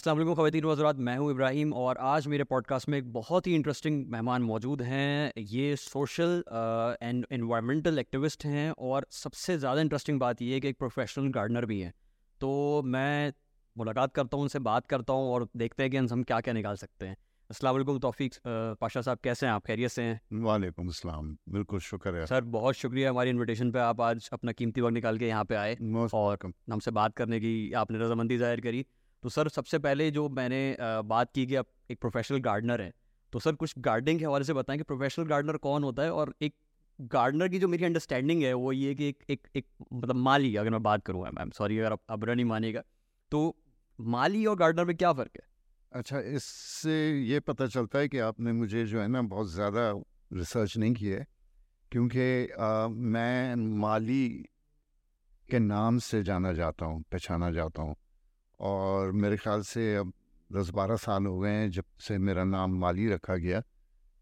अस्सलाम वालेकुम वजरात मैं हूँ इब्राहिम और आज मेरे पॉडकास्ट में एक बहुत ही इंटरेस्टिंग मेहमान मौजूद हैं। ये सोशल एंड इन्वायरमेंटल एक्टिविस्ट हैं और सबसे ज़्यादा इंटरेस्टिंग बात ये है कि एक प्रोफेशनल गार्डनर भी हैं। तो मैं मुलाकात करता हूँ उनसे बात करता हूँ और देखते हैं कि हम क्या क्या निकाल सकते हैं। अस्सलाम वालेकुम तौफीक पाशा साहब कैसे हैं? आप खैरियत से हैं? वालेकुम अस्सलाम बिल्कुल शुक्र है। सर बहुत शुक्रिया हमारी इनविटेशन पे आप आज अपना कीमती वक्त निकाल के यहाँ पे आए और हमसे बात करने की आपने रजामंदी ज़ाहिर करी। तो सर, सबसे पहले जो मैंने बात की कि आप एक प्रोफेशनल गार्डनर हैं तो सर कुछ गार्डनिंग के हवाले से बताएँ कि प्रोफेशनल गार्डनर कौन होता है? और एक गार्डनर की जो मेरी अंडरस्टैंडिंग है, वो ये कि एक एक एक मतलब माली, अगर मैं बात करूँ मैम सॉरी अगर आप अब नहीं मानेगा। तो माली और गार्डनर में क्या फ़र्क है? अच्छा इससे ये पता चलता है कि आपने मुझे जो है ना, बहुत ज़्यादा रिसर्च नहीं की है, क्योंकि मैं माली के नाम से जाना जाता हूँ, पहचाना जाता हूँ। और मेरे ख्याल से अब दस बारह साल हो गए हैं जब से मेरा नाम माली रखा गया।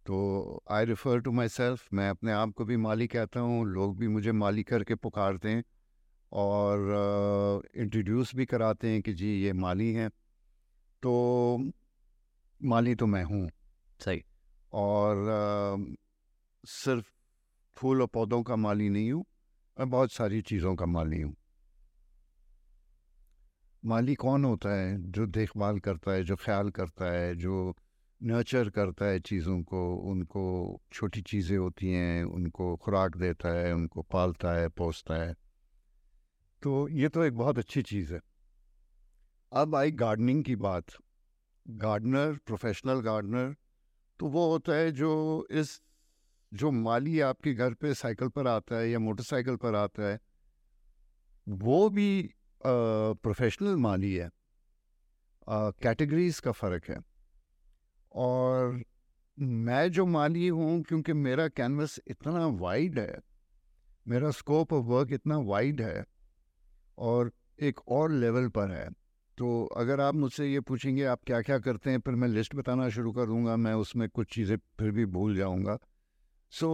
तो I refer to myself मैं अपने आप को भी माली कहता हूँ लोग भी मुझे माली करके पुकारते हैं और इंट्रोड्यूस uh, भी कराते हैं कि जी ये माली हैं। तो माली तो मैं हूँ। सही। और अ, सिर्फ़ फूल और पौधों का माली नहीं हूँ मैं बहुत सारी चीज़ों का माली हूँ। माली कौन होता है? जो देखभाल करता है, जो ख्याल करता है, जो नर्चर करता है चीज़ों को, उनको छोटी चीज़ें होती हैं, उनको खुराक देता है, उनको पालता है, पोसता है। तो ये तो एक बहुत अच्छी चीज़ है। अब आई गार्डनिंग की बात। गार्डनर प्रोफेशनल गार्डनर तो वो होता है जो इस, जो माली आपके घर पे साइकिल पर आता है या मोटरसाइकिल पर आता है, वो भी प्रोफेशनल माली है। कैटेगरीज का फ़र्क है। और मैं जो माली हूँ, क्योंकि मेरा कैनवस इतना वाइड है, मेरा स्कोप ऑफ़ वर्क इतना वाइड है, और एक और लेवल पर है तो अगर आप मुझसे ये पूछेंगे, आप क्या क्या करते हैं, फिर मैं लिस्ट बताना शुरू कर दूँगा, मैं उसमें कुछ चीज़ें फिर भी भूल जाऊँगा। So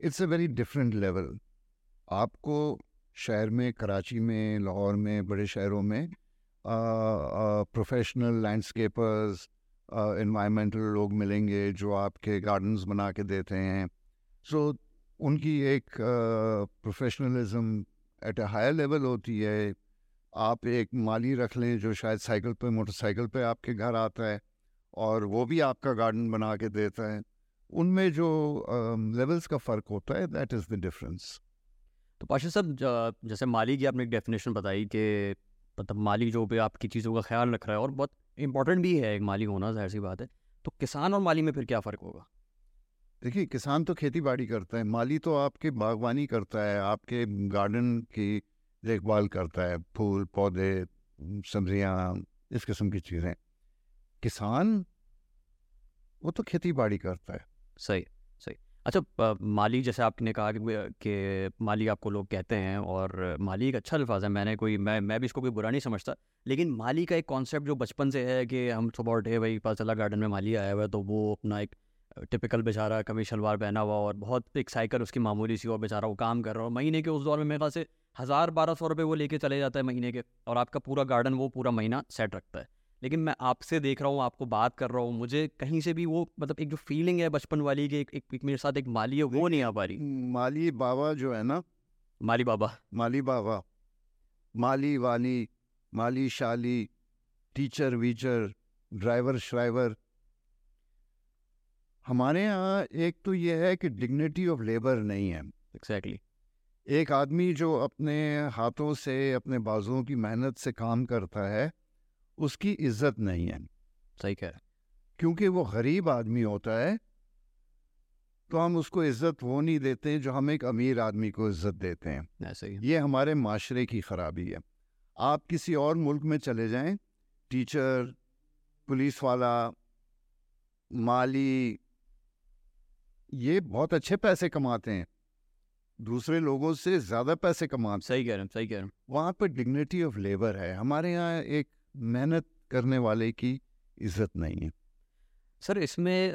it's a very different level आपको शहर में, कराची में, लाहौर में, बड़े शहरों में प्रोफेशनल लैंडस्केपर्स इन्वायरमेंटल लोग मिलेंगे जो आपके गार्डन्स बना के देते हैं। सो उनकी एक professionalism at a higher level होती है। आप एक माली रख लें जो शायद साइकिल पे मोटरसाइकिल पे आपके घर आता है और वो भी आपका गार्डन बना के देता है। उनमें जो लेवल्स का फ़र्क होता है दैट इज़ द डिफरेंस तो पाशा साहब जैसे माली की आपने एक डेफिनेशन बताई कि मतलब माली जो भी आपकी चीज़ों का ख्याल रख रहा है और बहुत इंपॉर्टेंट भी है एक माली होना ज़ाहिर सी बात है। तो किसान और माली में फिर क्या फ़र्क होगा? देखिए किसान तो खेती बाड़ी करता है माली तो आपके बागवानी करता है आपके गार्डन की देखभाल करता है फूल पौधे सब्ज़ियाँ इस किस्म की चीज़ें। किसान वो तो खेती बाड़ी करता है। सही सही। अच्छा माली जैसे आपने कहा कि, कि माली आपको लोग कहते हैं और माली एक अच्छा अल्फाज है मैंने कोई मैं मैं भी इसको कोई बुरा नहीं समझता लेकिन माली का एक कॉन्सेप्ट जो बचपन से है कि हम सुबह उठे भाई पता चला गार्डन में माली आया हुआ है तो वो अपना एक टिपिकल बेचारा कभी शलवार पहना हुआ और बहुत एक साइकिल उसकी मामूली सी और बेचारा वो काम कर रहा है महीने के उस दौर में मेरे ख्याल से हज़ार बारह सौ रुपये वो लेके चले जाता है महीने के और आपका पूरा गार्डन वो पूरा महीना सेट रखता है। लेकिन मैं आपसे देख रहा हूँ आपको बात कर रहा हूँ मुझे कहीं से भी वो मतलब एक जो फीलिंग है बचपन वाली कि एक, एक, एक मेरे साथ एक माली है वो नहीं आ पा रही। माली बाबा जो है ना माली बाबा। माली बाबा माली वाली माली शाली टीचर वीचर ड्राइवर श्राइवर हमारे यहाँ एक तो ये है कि डिग्निटी ऑफ़ लेबर नहीं है। एग्जैक्टली एक आदमी जो अपने हाथों से अपने बाजुओं की मेहनत से काम करता है उसकी इज़्ज़त नहीं है। सही कह रहे क्योंकि वो गरीब आदमी होता है तो हम उसको इज़्ज़त वो नहीं देते जो हम एक अमीर आदमी को इज़्ज़त देते हैं। हैं ऐसे ही। ये हमारे माशरे की खराबी है। आप किसी और मुल्क में चले जाएँ टीचर पुलिस वाला माली ये बहुत अच्छे पैसे कमाते हैं। दूसरे लोगों से ज़्यादा पैसे कमाते सही कह रहे हैं सही कह रहे हैं। हैं वहाँ पर डिग्निटी ऑफ़ लेबर है। हमारे यहाँ एक मेहनत करने वाले की इज़्ज़त नहीं है। सर इसमें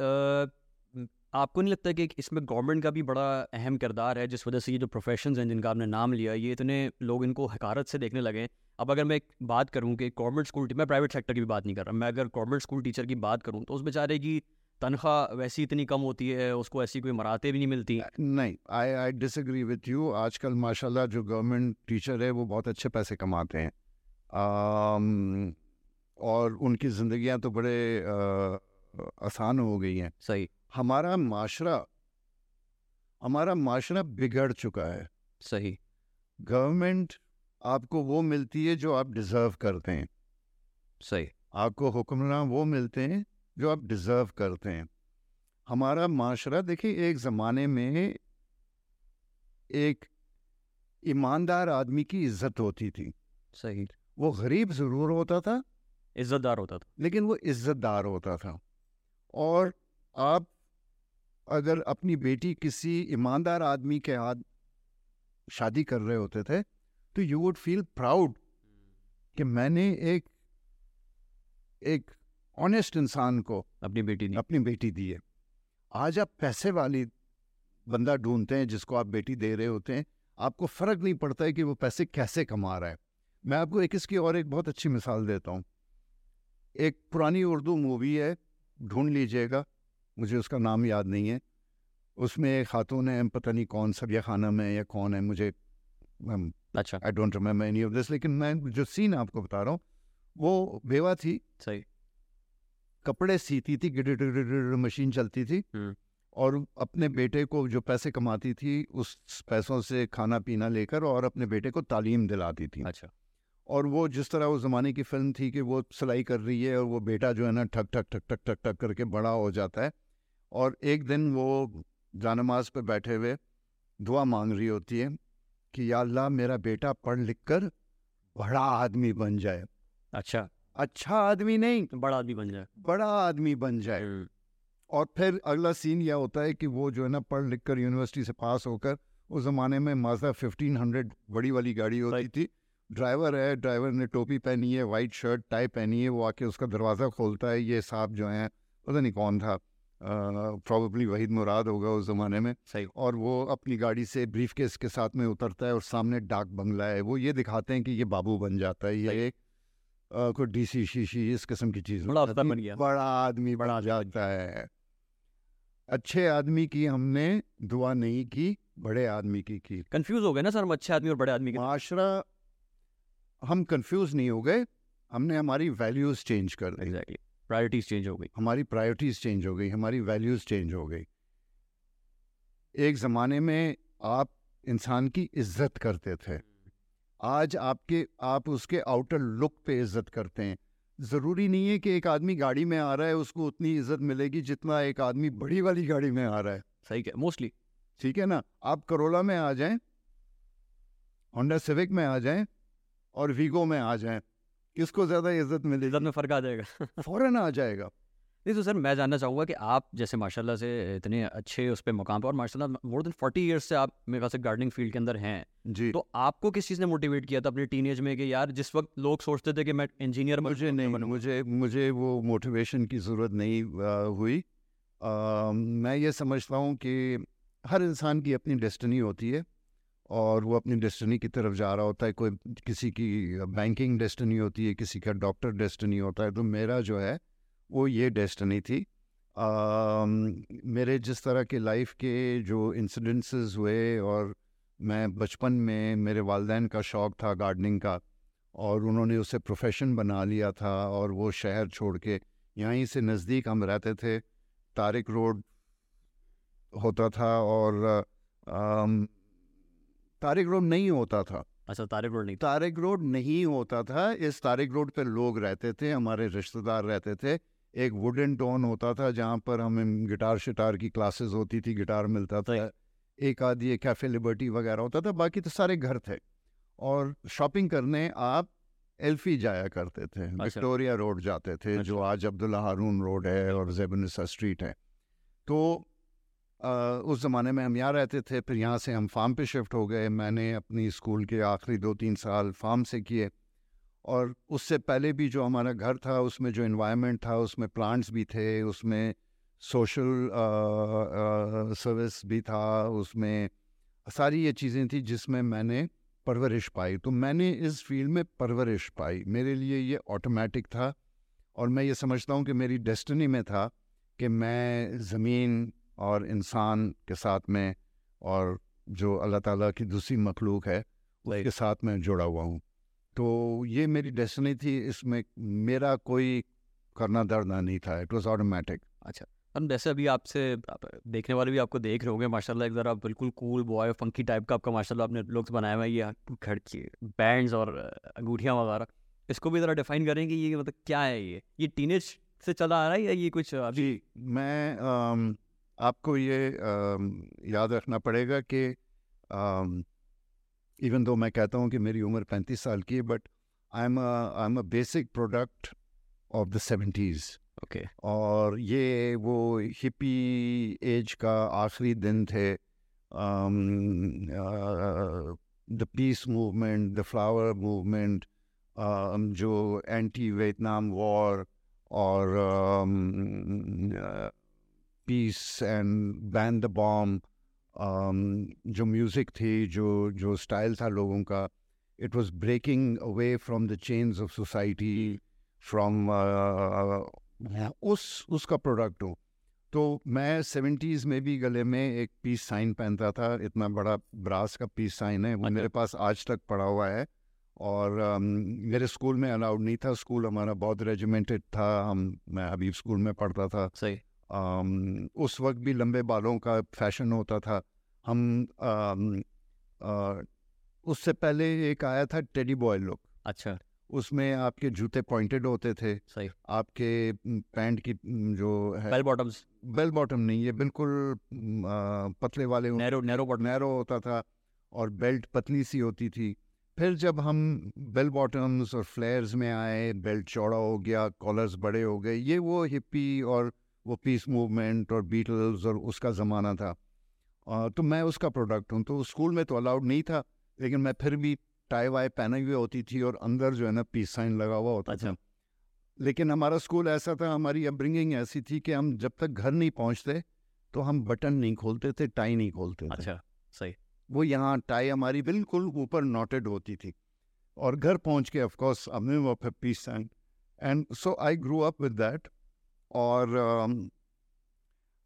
आपको नहीं लगता कि इसमें गवर्नमेंट का भी बड़ा अहम किरदार है जिस वजह से ये जो प्रोफेशंस हैं जिनका आपने नाम लिया ये इतने लोग इनको हकारत से देखने लगे अब अगर मैं एक बात करूँ कि गवर्नमेंट स्कूल मैं प्राइवेट सेक्टर की भी बात नहीं कर रहा मैं अगर गवर्नमेंट स्कूल टीचर की बात करूँ तो उस बेचारे की तनख्वाह वैसी इतनी कम होती है उसको ऐसी कोई मराते भी नहीं मिलती। नहीं I I disagree with you आजकल माशाल्लाह जो गवर्नमेंट टीचर है वो बहुत अच्छे पैसे कमाते हैं। आम, और उनकी ज़िंदगियाँ तो बड़े आ, आसान हो गई हैं। सही। हमारा माशरा हमारा माशरा बिगड़ चुका है। सही। गवर्नमेंट आपको वो मिलती है जो आप डिज़र्व करते हैं। सही। आपको हुक्मरान वो मिलते हैं जो आप डिज़र्व करते हैं। हमारा माशरा देखिए एक ज़माने में एक ईमानदार आदमी की इज़्ज़त होती थी। सही। वो गरीब ज़रूर होता था। इज्जतदार होता था। लेकिन वो इज्जतदार होता था। और आप अगर अपनी बेटी किसी ईमानदार आदमी के हाथ शादी कर रहे होते थे तो यू वुड फील प्राउड कि मैंने एक एक ऑनेस्ट इंसान को अपनी बेटी दी। अपनी बेटी दी है। आज आप पैसे वाली बंदा ढूंढते हैं जिसको आप बेटी दे रहे होते हैं आपको फ़र्क नहीं पड़ता है कि वो पैसे कैसे कमा रहा है। मैं आपको एक इसकी और एक बहुत अच्छी मिसाल देता हूँ। एक पुरानी उर्दू मूवी है ढूंढ लीजिएगा मुझे उसका नाम याद नहीं है। उसमें एक खातून है पता नहीं कौन सबिया खानम में या कौन है मुझे अच्छा। I don't remember any of this लेकिन मैं जो सीन आपको बता रहा हूँ वो बेवा थी। सही। कपड़े सीती थी गिड मशीन चलती थी हम्म। और अपने बेटे को जो पैसे कमाती थी उस पैसों से खाना पीना लेकर और अपने बेटे को तालीम दिलाती थी। अच्छा। और वो जिस तरह उस ज़माने की फ़िल्म थी कि वो सिलाई कर रही है और वो बेटा जो है ना ठक ठक ठक ठक ठक ठक करके बड़ा हो जाता है। और एक दिन वो जानमाज पे बैठे हुए दुआ मांग रही होती है कि या अल्लाह मेरा बेटा पढ़ लिख कर बड़ा आदमी बन जाए। अच्छा। अच्छा आदमी नहीं। बड़ा आदमी बन जाए। बड़ा आदमी बन जाए। हम्म, और फिर अगला सीन यह होता है कि वो जो है ना पढ़ लिख कर यूनिवर्सिटी से पास होकर उस ज़माने में माजा फिफ्टीन हंड्रेड बड़ी वाली गाड़ी होती. थी। ड्राइवर है ड्राइवर ने टोपी पहनी है वाइट शर्ट टाई पहनी है वो आके उसका दरवाज़ा खोलता है ये साहब जो हैं पता नहीं कौन था प्रॉबली वहीद मुराद होगा उस ज़माने में सही। और वो अपनी गाड़ी से ब्रीफ केस के साथ में उतरता है और सामने डाक बंगला है वो ये दिखाते हैं कि ये बाबू बन जाता है ये अ, कोई डीसी शीशी इस किस्म की चीज़। बड़ा है। बन गया। बड़ा आदमी बड़ा जाता है। अच्छे आदमी की हमने दुआ नहीं की बड़े आदमी की की। कंफ्यूज हो गए ना सर हम अच्छे आदमी और बड़े आदमी के। माशरा हम कंफ्यूज नहीं हो गए हमने हमारी वैल्यूज़ चेंज कर दी। एग्जैक्टली प्रायोरिटीज चेंज हो गई। हमारी प्रायोरिटीज़ चेंज हो गई हमारी वैल्यूज़ चेंज हो गई। एक ज़माने में आप इंसान की इज़्ज़त करते थे। आज आपके आप उसके आउटर लुक पे इज़्ज़त करते हैं। ज़रूरी नहीं है कि एक आदमी गाड़ी में आ रहा है उसको उतनी इज़्ज़त मिलेगी जितना एक आदमी बड़ी वाली गाड़ी में आ रहा है। सही क्या मोस्टली ठीक है ना? आप करोला में आ जाएँ होंडा सिविक में आ जाएँ और वीगो में आ जाएँ। किसको ज़्यादा इज़्ज़त मिलेगी? इज़्ज़त में फ़र्क आ जाएगा। फ़ौरन आ जाएगा। नहीं तो सर मैं जानना चाहूँगा कि आप जैसे माशाल्लाह से इतने अच्छे उस पर मुकाम पर और माशाल्लाह मोर देन फोर्टी इयर्स से आप मेरे ख्याल से गार्डनिंग फ़ील्ड के अंदर हैं। जी। तो आपको किस चीज़ ने मोटिवेट किया था अपनी टीनेज में कि यार जिस वक्त लोग सोचते थे कि मैं इंजीनियर मुझे नहीं मुझे मुझे वो मोटिवेशन की ज़रूरत नहीं आ, हुई। आ, मैं ये समझता हूँ कि हर इंसान की अपनी डेस्टनी होती है। और वो अपनी डेस्टिनी की तरफ़ जा रहा होता है। कोई किसी की बैंकिंग डेस्टिनी होती है किसी का डॉक्टर डेस्टिनी होता है तो मेरा जो है वो ये डेस्टिनी थी। आ, मेरे जिस तरह के लाइफ के जो इंसिडेंसेस हुए और मैं बचपन में मेरे वालदेन का शौक़ था गार्डनिंग का और उन्होंने उसे प्रोफेशन बना लिया था और वो शहर छोड़ के यहीं से नज़दीक हम रहते थे। तारिक रोड होता था और अम, तारिक रोड नहीं होता था। अच्छा तारिक रोड नहीं तारिक रोड नहीं होता था। इस तारिक रोड पे लोग रहते थे हमारे रिश्तेदार रहते थे। एक वुडन टोन होता था जहाँ पर हमें गिटार शिटार की क्लासेस होती थी गिटार मिलता था। एक आधी ये कैफ़े लिबर्टी वगैरह होता था बाकी तो सारे घर थे। और शॉपिंग करने आप एल्फी जाया करते थे विक्टोरिया रोड जाते थे जो अच्छा। आज अब्दुल्ला हारून रोड है और जेबनिसा स्ट्रीट है। तो उस ज़माने में हम यहाँ रहते थे, फिर यहाँ से हम फार्म पे शिफ्ट हो गए। मैंने अपनी स्कूल के आखिरी दो तीन साल फार्म से किए। और उससे पहले भी जो हमारा घर था, उसमें जो इन्वायरमेंट था, उसमें प्लांट्स भी थे, उसमें सोशल सर्विस भी था, उसमें सारी ये चीज़ें थी जिसमें मैंने परवरिश पाई। तो मैंने इस फ़ील्ड में परवरिश पाई। मेरे लिए ये ऑटोमेटिक था। और मैं ये समझता हूँ कि मेरी डेस्टिनी में था कि मैं ज़मीन और इंसान के साथ में और जो अल्लाह ताला की दूसरी मखलूक है उसके साथ में जुड़ा हुआ हूँ। तो ये मेरी डेस्टिनी थी इसमें मेरा कोई करना दर्द नहीं था इट वॉज़ ऑटोमेटिक अच्छा हम जैसे अभी आपसे देखने वाले भी आपको देख रहे होंगे माशाल्लाह एक ज़रा बिल्कुल कूल बॉय फंकी टाइप का आपका माशाल्लाह आपने लुक्स बनाया हुआ है ये खड़की बैंड्स और अंगूठियाँ वगैरह। इसको भी ज़रा डिफाइन करें कि ये मतलब क्या है ये? ये टीनेज से चला आ रहा है या ये कुछ अभी? मैं आपको ये याद रखना पड़ेगा कि इवन दो मैं कहता हूँ कि मेरी उम्र पैंतीस साल की है but I am I am a basic product of the seventies okay और ये वो हिपी एज का आखिरी दिन थे the peace movement the flower movement जो एंटी वियतनाम वॉर और peace and ban the bomb जो म्यूज़िक थी जो जो स्टाइल था लोगों का it was breaking away from the chains of society from उस उसका प्रोडक्ट हो। तो मैं सेवेंटीज़ में भी गले में एक पीस साइन पहनता था इतना बड़ा ब्रास का पीस साइन है वो अच्छा। मेरे पास आज तक पड़ा हुआ है और um, मेरे स्कूल में अलाउड नहीं था स्कूल हमारा बहुत रेजिमेंटेड था हम मैं हबीब स्कूल में पढ़ता था। सही। उस वक्त भी लंबे बालों का फ़ैशन होता था। हम उससे पहले एक आया था टेडी बॉय लुक। अच्छा। उसमें आपके जूते पॉइंटेड होते थे। सही। आपके पैंट की जो है बेल बॉटम्स बेल बॉटम नहीं ये बिल्कुल आ, पतले वाले नैरो नैरो बॉटम नैरो होता था और बेल्ट पतली सी होती थी। फिर जब हम बेल बॉटम्स और फ्लेयर्स में आए बेल्ट चौड़ा हो गया कॉलर्स बड़े हो गए ये वो हिप्पी और वो पीस मूवमेंट और बीटल्स और उसका ज़माना था। आ, तो मैं उसका प्रोडक्ट हूँ तो स्कूल में तो अलाउड नहीं था लेकिन मैं फिर भी टाई वाई पहनी हुई होती थी और अंदर जो है ना पीस साइन लगा हुआ होता अच्छा। था। लेकिन हमारा स्कूल ऐसा था हमारी अपब्रिंगिंग ऐसी थी कि हम जब तक घर नहीं पहुँचते तो हम बटन नहीं खोलते थे टाई नहीं खोलते थे। अच्छा सही। वो यहाँ टाई हमारी बिल्कुल ऊपर नॉटेड होती थी। और घर पहुँच के ऑफकोर्स हमने वो peace sign and so I grow up with that और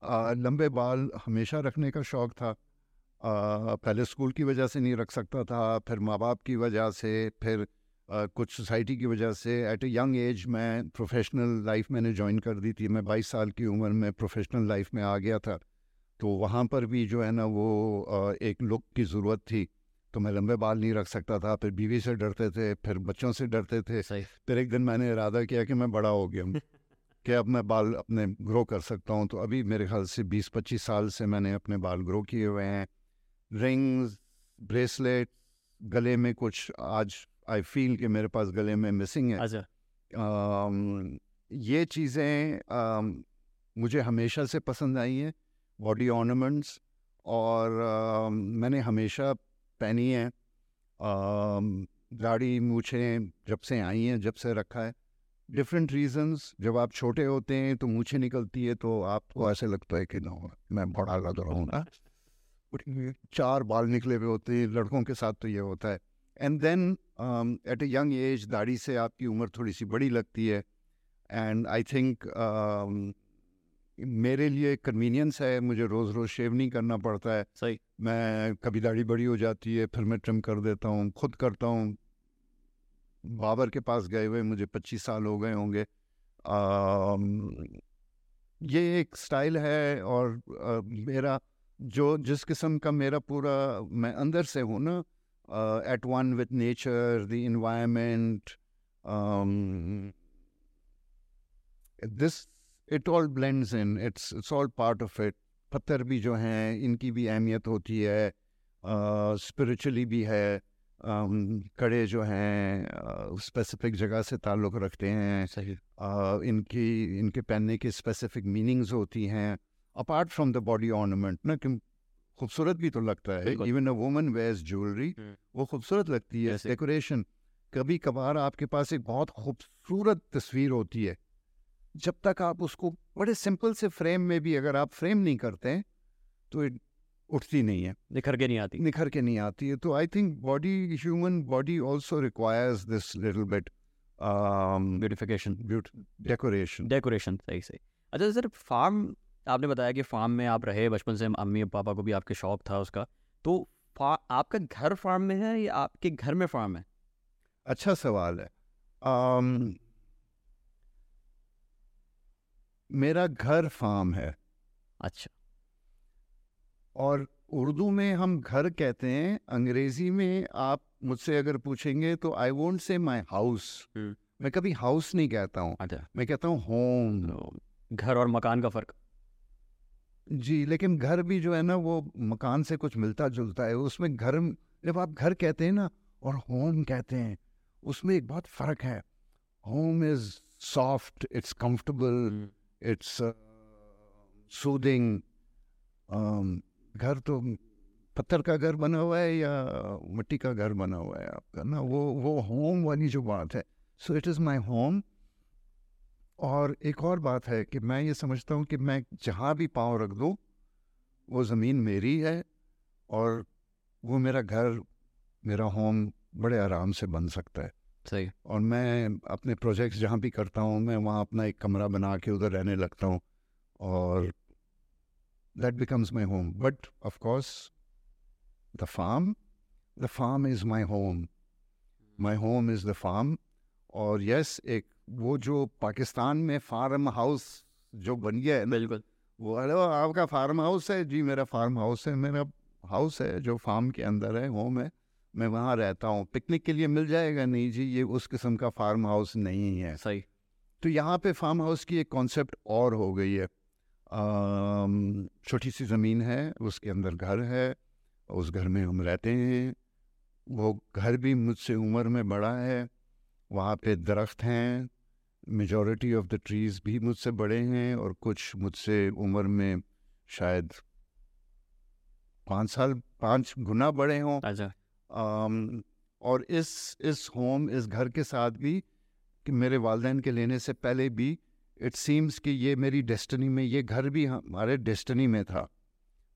आ, लंबे बाल हमेशा रखने का शौक था। आ, पहले स्कूल की वजह से नहीं रख सकता था फिर माँ बाप की वजह से फिर आ, कुछ सोसाइटी की वजह से। एट ए यंग एज मैं प्रोफेशनल लाइफ मैंने ज्वाइन कर दी थी। मैं 22 साल की उम्र में प्रोफेशनल लाइफ में आ गया था। तो वहाँ पर भी जो है ना वो एक लुक की ज़रूरत थी। तो मैं लंबे बाल नहीं रख सकता था फिर बीवी से डरते थे फिर बच्चों से डरते थे। फिर एक दिन मैंने इरादा किया कि मैं बड़ा हो गया हूँ। कि अब मैं बाल अपने ग्रो कर सकता हूँ तो अभी मेरे ख्याल से 20-25 साल से मैंने अपने बाल ग्रो किए हुए हैं। रिंग्स ब्रेसलेट गले में कुछ आज आई फील कि मेरे पास गले में मिसिंग है। अच्छा। ये चीज़ें मुझे हमेशा से पसंद आई हैं बॉडी ऑर्नामेंट्स और अम, मैंने हमेशा पहनी है। अम, दाढ़ी मूछें जब से आई हैं जब से रखा है डिफरेंट रीजंस जब आप छोटे होते हैं तो मूछें निकलती है तो आपको ऐसे लगता है कि ना मैं बड़ा लग रहा हूँ ना। चार बाल निकले हुए होते हैं लड़कों के साथ तो ये होता है। And then at a young age दाढ़ी से आपकी उम्र थोड़ी सी बड़ी लगती है। एंड आई थिंक मेरे लिए कन्वीनियंस है मुझे रोज़ रोज़ शेव नहीं करना पड़ता है। सही। मैं कभी दाढ़ी बड़ी हो जाती है फिर मैं ट्रिम कर देता हूँ खुद करता हूँ। बाबर के पास गए हुए मुझे पच्चीस साल हो गए होंगे। ये एक स्टाइल है और अ, मेरा जो जिस किस्म का मेरा पूरा मैं अंदर से हूँ ना at one with nature the environment this it all blends in it's it's all part of it पत्थर भी जो हैं इनकी भी अहमियत होती है स्पिरिचुअली uh, भी है। कड़े जो हैं स्पेसिफिक जगह से ताल्लुक़ रखते हैं। सही। इनकी इनके पहनने की स्पेसिफिक मीनिंग्स होती हैं। Apart from the body ornament ना कि खूबसूरत भी तो लगता है। Even a woman wears jewellery. वो खूबसूरत लगती है। डेकोरेशन कभी कभार आपके पास एक बहुत खूबसूरत तस्वीर होती है। जब तक आप उसको बड़े सिंपल से फ्रेम में भी अगर आप फ्रेम नहीं करते हैं तो इट उठती नहीं है। निखर के नहीं आती। निखर के नहीं आती है। तो I think body human body also requires this little bit beautification decoration decoration सही सही। अच्छा सर फार्म आपने बताया कि फार्म में आप रहे बचपन से अम्मी और पापा को भी आपके शौक था उसका। तो आपका घर फार्म में है या आपके घर में फार्म है? अच्छा सवाल है। um, मेरा घर फार्म है। अच्छा। और उर्दू में हम घर कहते हैं अंग्रेज़ी में आप मुझसे अगर पूछेंगे तो I won't say my house. मैं कभी हाउस नहीं कहता हूँ। अच्छा। मैं कहता हूँ होम तो घर और मकान का फ़र्क? जी लेकिन घर भी जो है ना वो मकान से कुछ मिलता जुलता है। उसमें घर जब आप घर कहते हैं ना और होम कहते हैं उसमें एक बहुत फ़र्क है। Home is soft it's comfortable it's soothing घर तो पत्थर का घर बना हुआ है या मिट्टी का घर बना हुआ है आपका? ना वो वो होम वाली जो बात है। So it is my home और एक और बात है कि मैं ये समझता हूँ कि मैं जहाँ भी पाँव रख दूँ वो ज़मीन मेरी है और वो मेरा घर मेरा होम बड़े आराम से बन सकता है। सही। और मैं अपने प्रोजेक्ट्स जहाँ भी करता हूँ मैं वहाँ अपना एक कमरा बना के उधर रहने लगता हूँ। और that becomes my home but of course the farm the farm is my home my home is the farm और यस एक वो जो पाकिस्तान में फार्म हाउस जो बन गया है बिल्कुल। वो हेलो आपका फार्म हाउस है? जी मेरा फार्म हाउस है। मेरा हाउस है जो फार्म के अंदर है होम है। मैं वहाँ रहता हूँ। पिकनिक के लिए मिल जाएगा? नहीं जी ये उस किस्म का फार्म हाउस नहीं है। सही। तो यहाँ पे फार्म हाउस की एक कॉन्सेप्ट और हो गई है। छोटी सी ज़मीन है उसके अंदर घर है उस घर में हम रहते हैं। वो घर भी मुझसे उम्र में बड़ा है वहाँ पे दरख्त हैं मेजॉरिटी ऑफ़ द ट्रीज़ भी मुझसे बड़े हैं और कुछ मुझसे उम्र में शायद पाँच साल पाँच गुना बड़े हों। और इस इस होम इस घर के साथ भी कि मेरे वालदेन के लेने से पहले भी इट सीम्स कि ये मेरी डेस्टनी में ये घर भी हमारे डेस्टनी में था।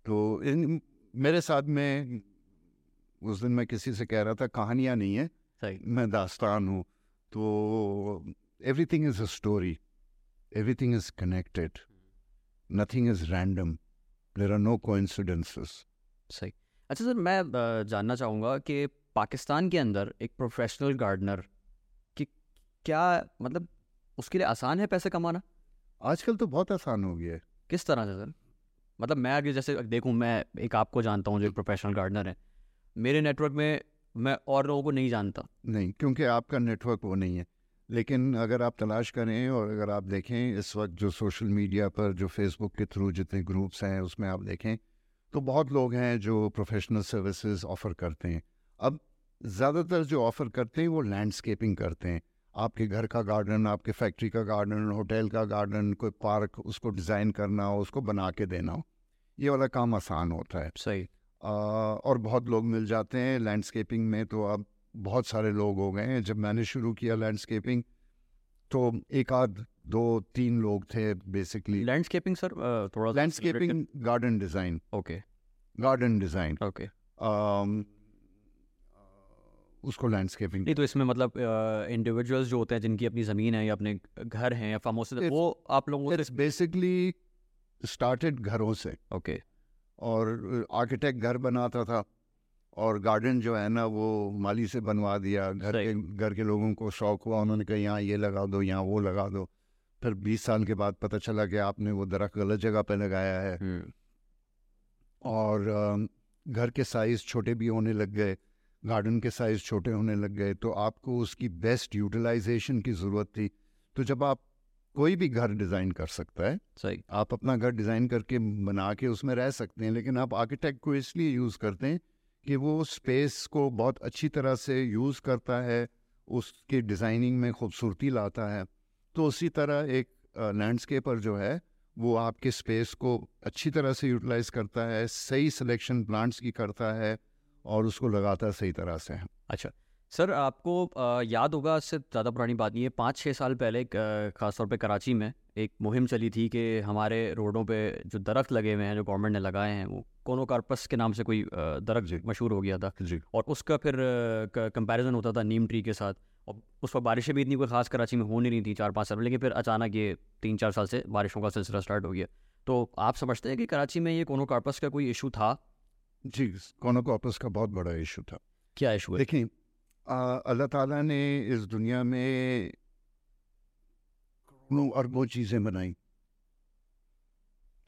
तो इन मेरे साथ में उस दिन मैं किसी से कह रहा था कहानियाँ नहीं है सही। मैं दास्तान हूँ। तो everything is a story everything is connected nothing is random there are no coincidences सही। अच्छा सर मैं जानना चाहूँगा कि पाकिस्तान के अंदर एक प्रोफेशनल गार्डनर कि क्या मतलब उसके लिए आसान है पैसे कमाना? आजकल तो बहुत आसान हो गया है। किस तरह से सर? मतलब मैं अगर जैसे देखूँ मैं एक आपको जानता हूँ जो एक प्रोफेशनल गार्डनर है। मेरे नेटवर्क में मैं और लोगों को नहीं जानता। नहीं क्योंकि आपका नेटवर्क वो नहीं है। लेकिन अगर आप तलाश करें और अगर आप देखें इस वक्त जो सोशल मीडिया पर जो फेसबुक के थ्रू जितने ग्रुप्स हैं उसमें आप देखें तो बहुत लोग हैं जो प्रोफेशनल सर्विसेज़ ऑफ़र करते हैं। अब ज़्यादातर जो ऑफ़र करते हैं वो लैंडस्केपिंग करते हैं। आपके घर का गार्डन आपके फैक्ट्री का गार्डन होटल का गार्डन कोई पार्क उसको डिज़ाइन करना हो उसको बना के देना हो ये वाला काम आसान होता है। सही। आ, और बहुत लोग मिल जाते हैं लैंडस्केपिंग में तो अब बहुत सारे लोग हो गए हैं। जब मैंने शुरू किया लैंडस्केपिंग तो एक आध दो तीन लोग थे बेसिकली लैंडस्केपिंग सर थोड़ा landscaping garden design okay garden design okay उसको लैंडस्केपिंग नहीं तो इसमें मतलब इंडिविजुअल्स जो होते हैं जिनकी अपनी ज़मीन है या अपने घर हैं या फार्म हाउस वो आप लोगों इट्स बेसिकली स्टार्टेड घरों से। ओके और आर्किटेक्ट घर बनाता था और गार्डन जो है ना वो माली से बनवा दिया। घर के घर के लोगों को शौक हुआ उन्होंने कहा यहाँ ये लगा दो यहाँ वो लगा दो। फिर बीस साल के बाद पता चला कि आपने वो दरख्त गलत जगह पे लगाया है। हम्म, और घर के साइज़ छोटे भी होने लग गए। गार्डन के साइज़ छोटे होने लग गए तो आपको उसकी बेस्ट यूटिलाइजेशन की ज़रूरत थी। तो जब आप कोई भी घर डिज़ाइन कर सकता है सही। आप अपना घर डिज़ाइन करके बना के उसमें रह सकते हैं लेकिन आप आर्किटेक्ट को इसलिए यूज़ करते हैं कि वो स्पेस को बहुत अच्छी तरह से यूज़ करता है उसके डिज़ाइनिंग में खूबसूरती लाता है। तो उसी तरह एक लैंडस्केपर जो है वो आपके स्पेस को अच्छी तरह से यूटिलाइज करता है सही सिलेक्शन प्लांट्स की करता है और उसको लगाता है सही तरह से। अच्छा। सर आपको याद होगा इससे ज़्यादा पुरानी बात नहीं है पाँच छः साल पहले ख़ासतौर खास तौर पे कराची में एक मुहिम चली थी कि हमारे रोडों पे जो दरख्त लगे हुए हैं जो गवर्नमेंट ने लगाए हैं वो कोनोकार्पस के नाम से कोई दरख्त जी। मशहूर हो गया था। जी। और उसका फिर कंपैरिजन होता था नीम ट्री के साथ। और उस पर बारिशें भी इतनी कोई ख़ास कराची में हो नहीं रही थी चार पाँच साल लेकिन फिर अचानक ये तीन चार साल से बारिशों का सिलसिला स्टार्ट हो गया। तो आप समझते हैं कि कराची में ये कोनोकार्पस का कोई इशू था? जी कोनोकॉर्पस का बहुत बड़ा इशू था। क्या इशू है? देखिए अल्लाह ताला ने इस दुनिया में करोड़ों अरबों चीज़ें बनाई।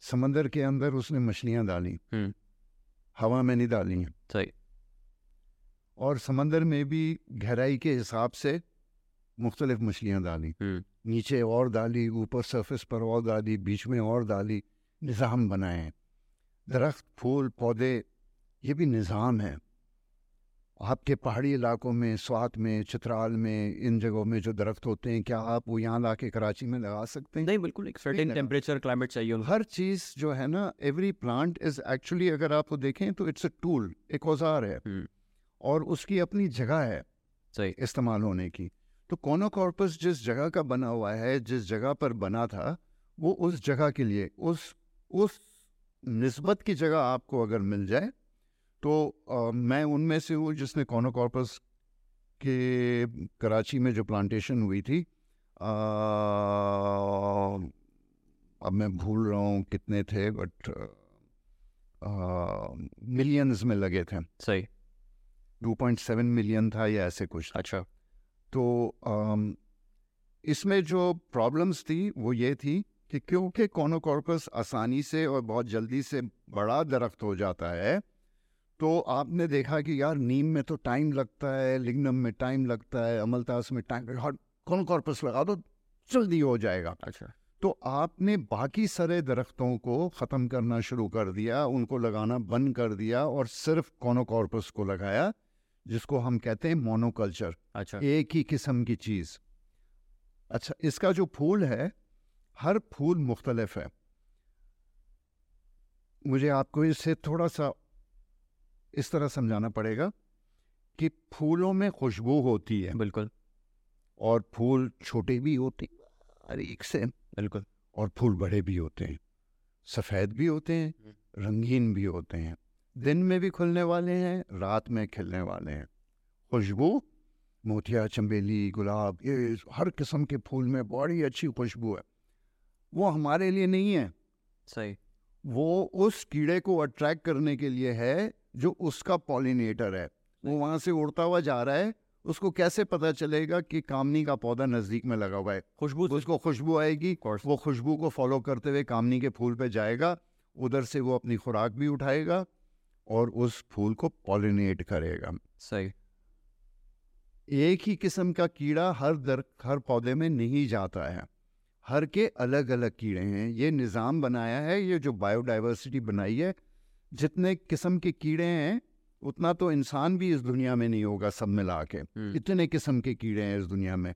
समंदर के अंदर उसने मछलियाँ डाली। हम्म। हवा में नहीं डाली। हैं सही। और समंदर में भी गहराई के हिसाब से मुख्तलिफ़ मछलियाँ डाली। हम्म। नीचे और डाली ऊपर सरफेस पर और डाली बीच में और डाली निज़ाम बनाए। दरख्त फूल पौधे ये भी निज़ाम है। आपके पहाड़ी इलाकों में स्वात में चित्राल में इन जगहों में जो दरख्त होते हैं क्या आप वो यहाँ ला के कराची में लगा सकते हैं? नहीं बिल्कुल एक सर्टेन टेम्परेचर क्लाइमेट चाहिए हर चीज़ जो है ना एवरी प्लांट इज़ एक्चुअली अगर आप वो देखें तो इट्स अ टूल एक औज़ार है। हम्म। और उसकी अपनी जगह है सही। इस्तेमाल होने की। तो कोनोकॉर्पस जिस जगह का बना हुआ है जिस जगह पर बना था वो उस जगह के लिए उस उस निस्बत की जगह आपको अगर मिल जाए तो अ, मैं उनमें से हूँ जिसने कोनोकॉर्पस के कराची में जो प्लांटेशन हुई थी। अ, अब मैं भूल रहा हूँ कितने थे बट मिलियंस में लगे थे। सही। 2.7 मिलियन था या ऐसे कुछ अच्छा। तो इसमें जो प्रॉब्लम्स थी वो ये थी कि क्योंकि कोनोकॉर्पस आसानी से और बहुत जल्दी से बड़ा दरख्त हो जाता है तो आपने देखा कि यार नीम में तो टाइम लगता है लिग्नम में टाइम लगता है अमलतास में टाइम कोनोकॉर्पस लगा दो जल्दी हो जाएगा। अच्छा। तो आपने बाकी सारे दरख्तों को ख़त्म करना शुरू कर दिया उनको लगाना बंद कर दिया और सिर्फ़ कोनोकॉर्पस को लगाया जिसको हम कहते हैं मोनोकल्चर अच्छा। एक ही किस्म की चीज़। अच्छा इसका जो फूल है हर फूल मुख्तलफ है। मुझे आपको इससे थोड़ा सा इस तरह समझाना पड़ेगा कि फूलों में खुशबू होती है। बिल्कुल। और फूल छोटे भी होते हैं बारीक से। बिल्कुल। और फूल बड़े भी होते हैं सफ़ेद भी होते हैं रंगीन भी होते हैं। दिन में भी खुलने वाले हैं रात में खिलने वाले हैं। खुशबू मोतिया चंबेली गुलाब ये हर किस्म के फूल में बड़ी अच्छी खुशबू है। वो हमारे लिए नहीं है। सही। वो उस कीड़े को अट्रैक्ट करने के लिए है जो उसका पॉलिनेटर है वो वहाँ से उड़ता हुआ जा रहा है उसको कैसे पता चलेगा कि कामनी का पौधा नज़दीक में लगा हुआ है? खुशबू उसको खुशबू आएगी वो खुशबू को फॉलो करते हुए कामनी के फूल पे जाएगा उधर से वो अपनी खुराक भी उठाएगा और उस फूल को पॉलिनेट करेगा। सही। एक ही किस्म का कीड़ा हर दर हर पौधे में नहीं जाता है। हर के अलग अलग कीड़े हैं। ये निज़ाम बनाया है ये जो बायोडाइवर्सिटी बनाई है जितने किस्म के कीड़े हैं उतना तो इंसान भी इस दुनिया में नहीं होगा सब मिला के। हम्म, इतने किस्म के कीड़े हैं इस दुनिया में।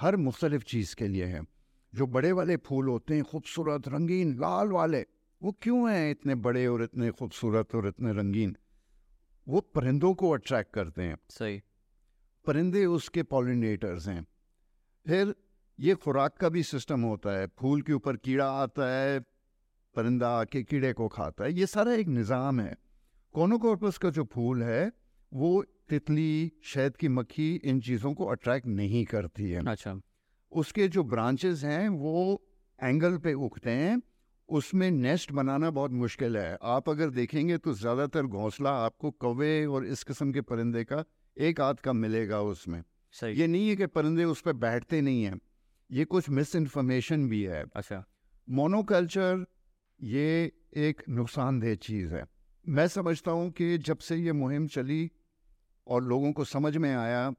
हर मुख्तलिफ़ चीज़ के लिए हैं। जो बड़े वाले फूल होते हैं खूबसूरत रंगीन लाल वाले वो क्यों हैं इतने बड़े और इतने खूबसूरत और इतने रंगीन? वो परिंदों को अट्रैक्ट करते हैं। सही। परिंदे उसके पॉलिनेटर्स हैं। फिर ये खुराक का भी सिस्टम होता है। फूल के ऊपर कीड़ा आता है परिंदा आके कीड़े को खाता है। ये सारा एक निज़ाम है। कोनोकॉर्पस का जो फूल है वो तितली शहद की मक्खी इन चीज़ों को अट्रैक्ट नहीं करती है। अच्छा। उसके जो ब्रांचेस हैं वो एंगल पे उगते हैं। उसमें नेस्ट बनाना बहुत मुश्किल है। आप अगर देखेंगे तो ज़्यादातर घोंसला आपको कौवे और इस किस्म के परिंदे का एक आध का मिलेगा उसमें। सही। ये नहीं है कि परिंदे उस पर बैठते नहीं हैं। ये कुछ मिस इन्फॉर्मेशन भी है। अच्छा। मोनोकल्चर ये एक नुकसानदेह चीज़ है। मैं समझता हूँ कि जब से ये मुहिम चली और लोगों को समझ में आया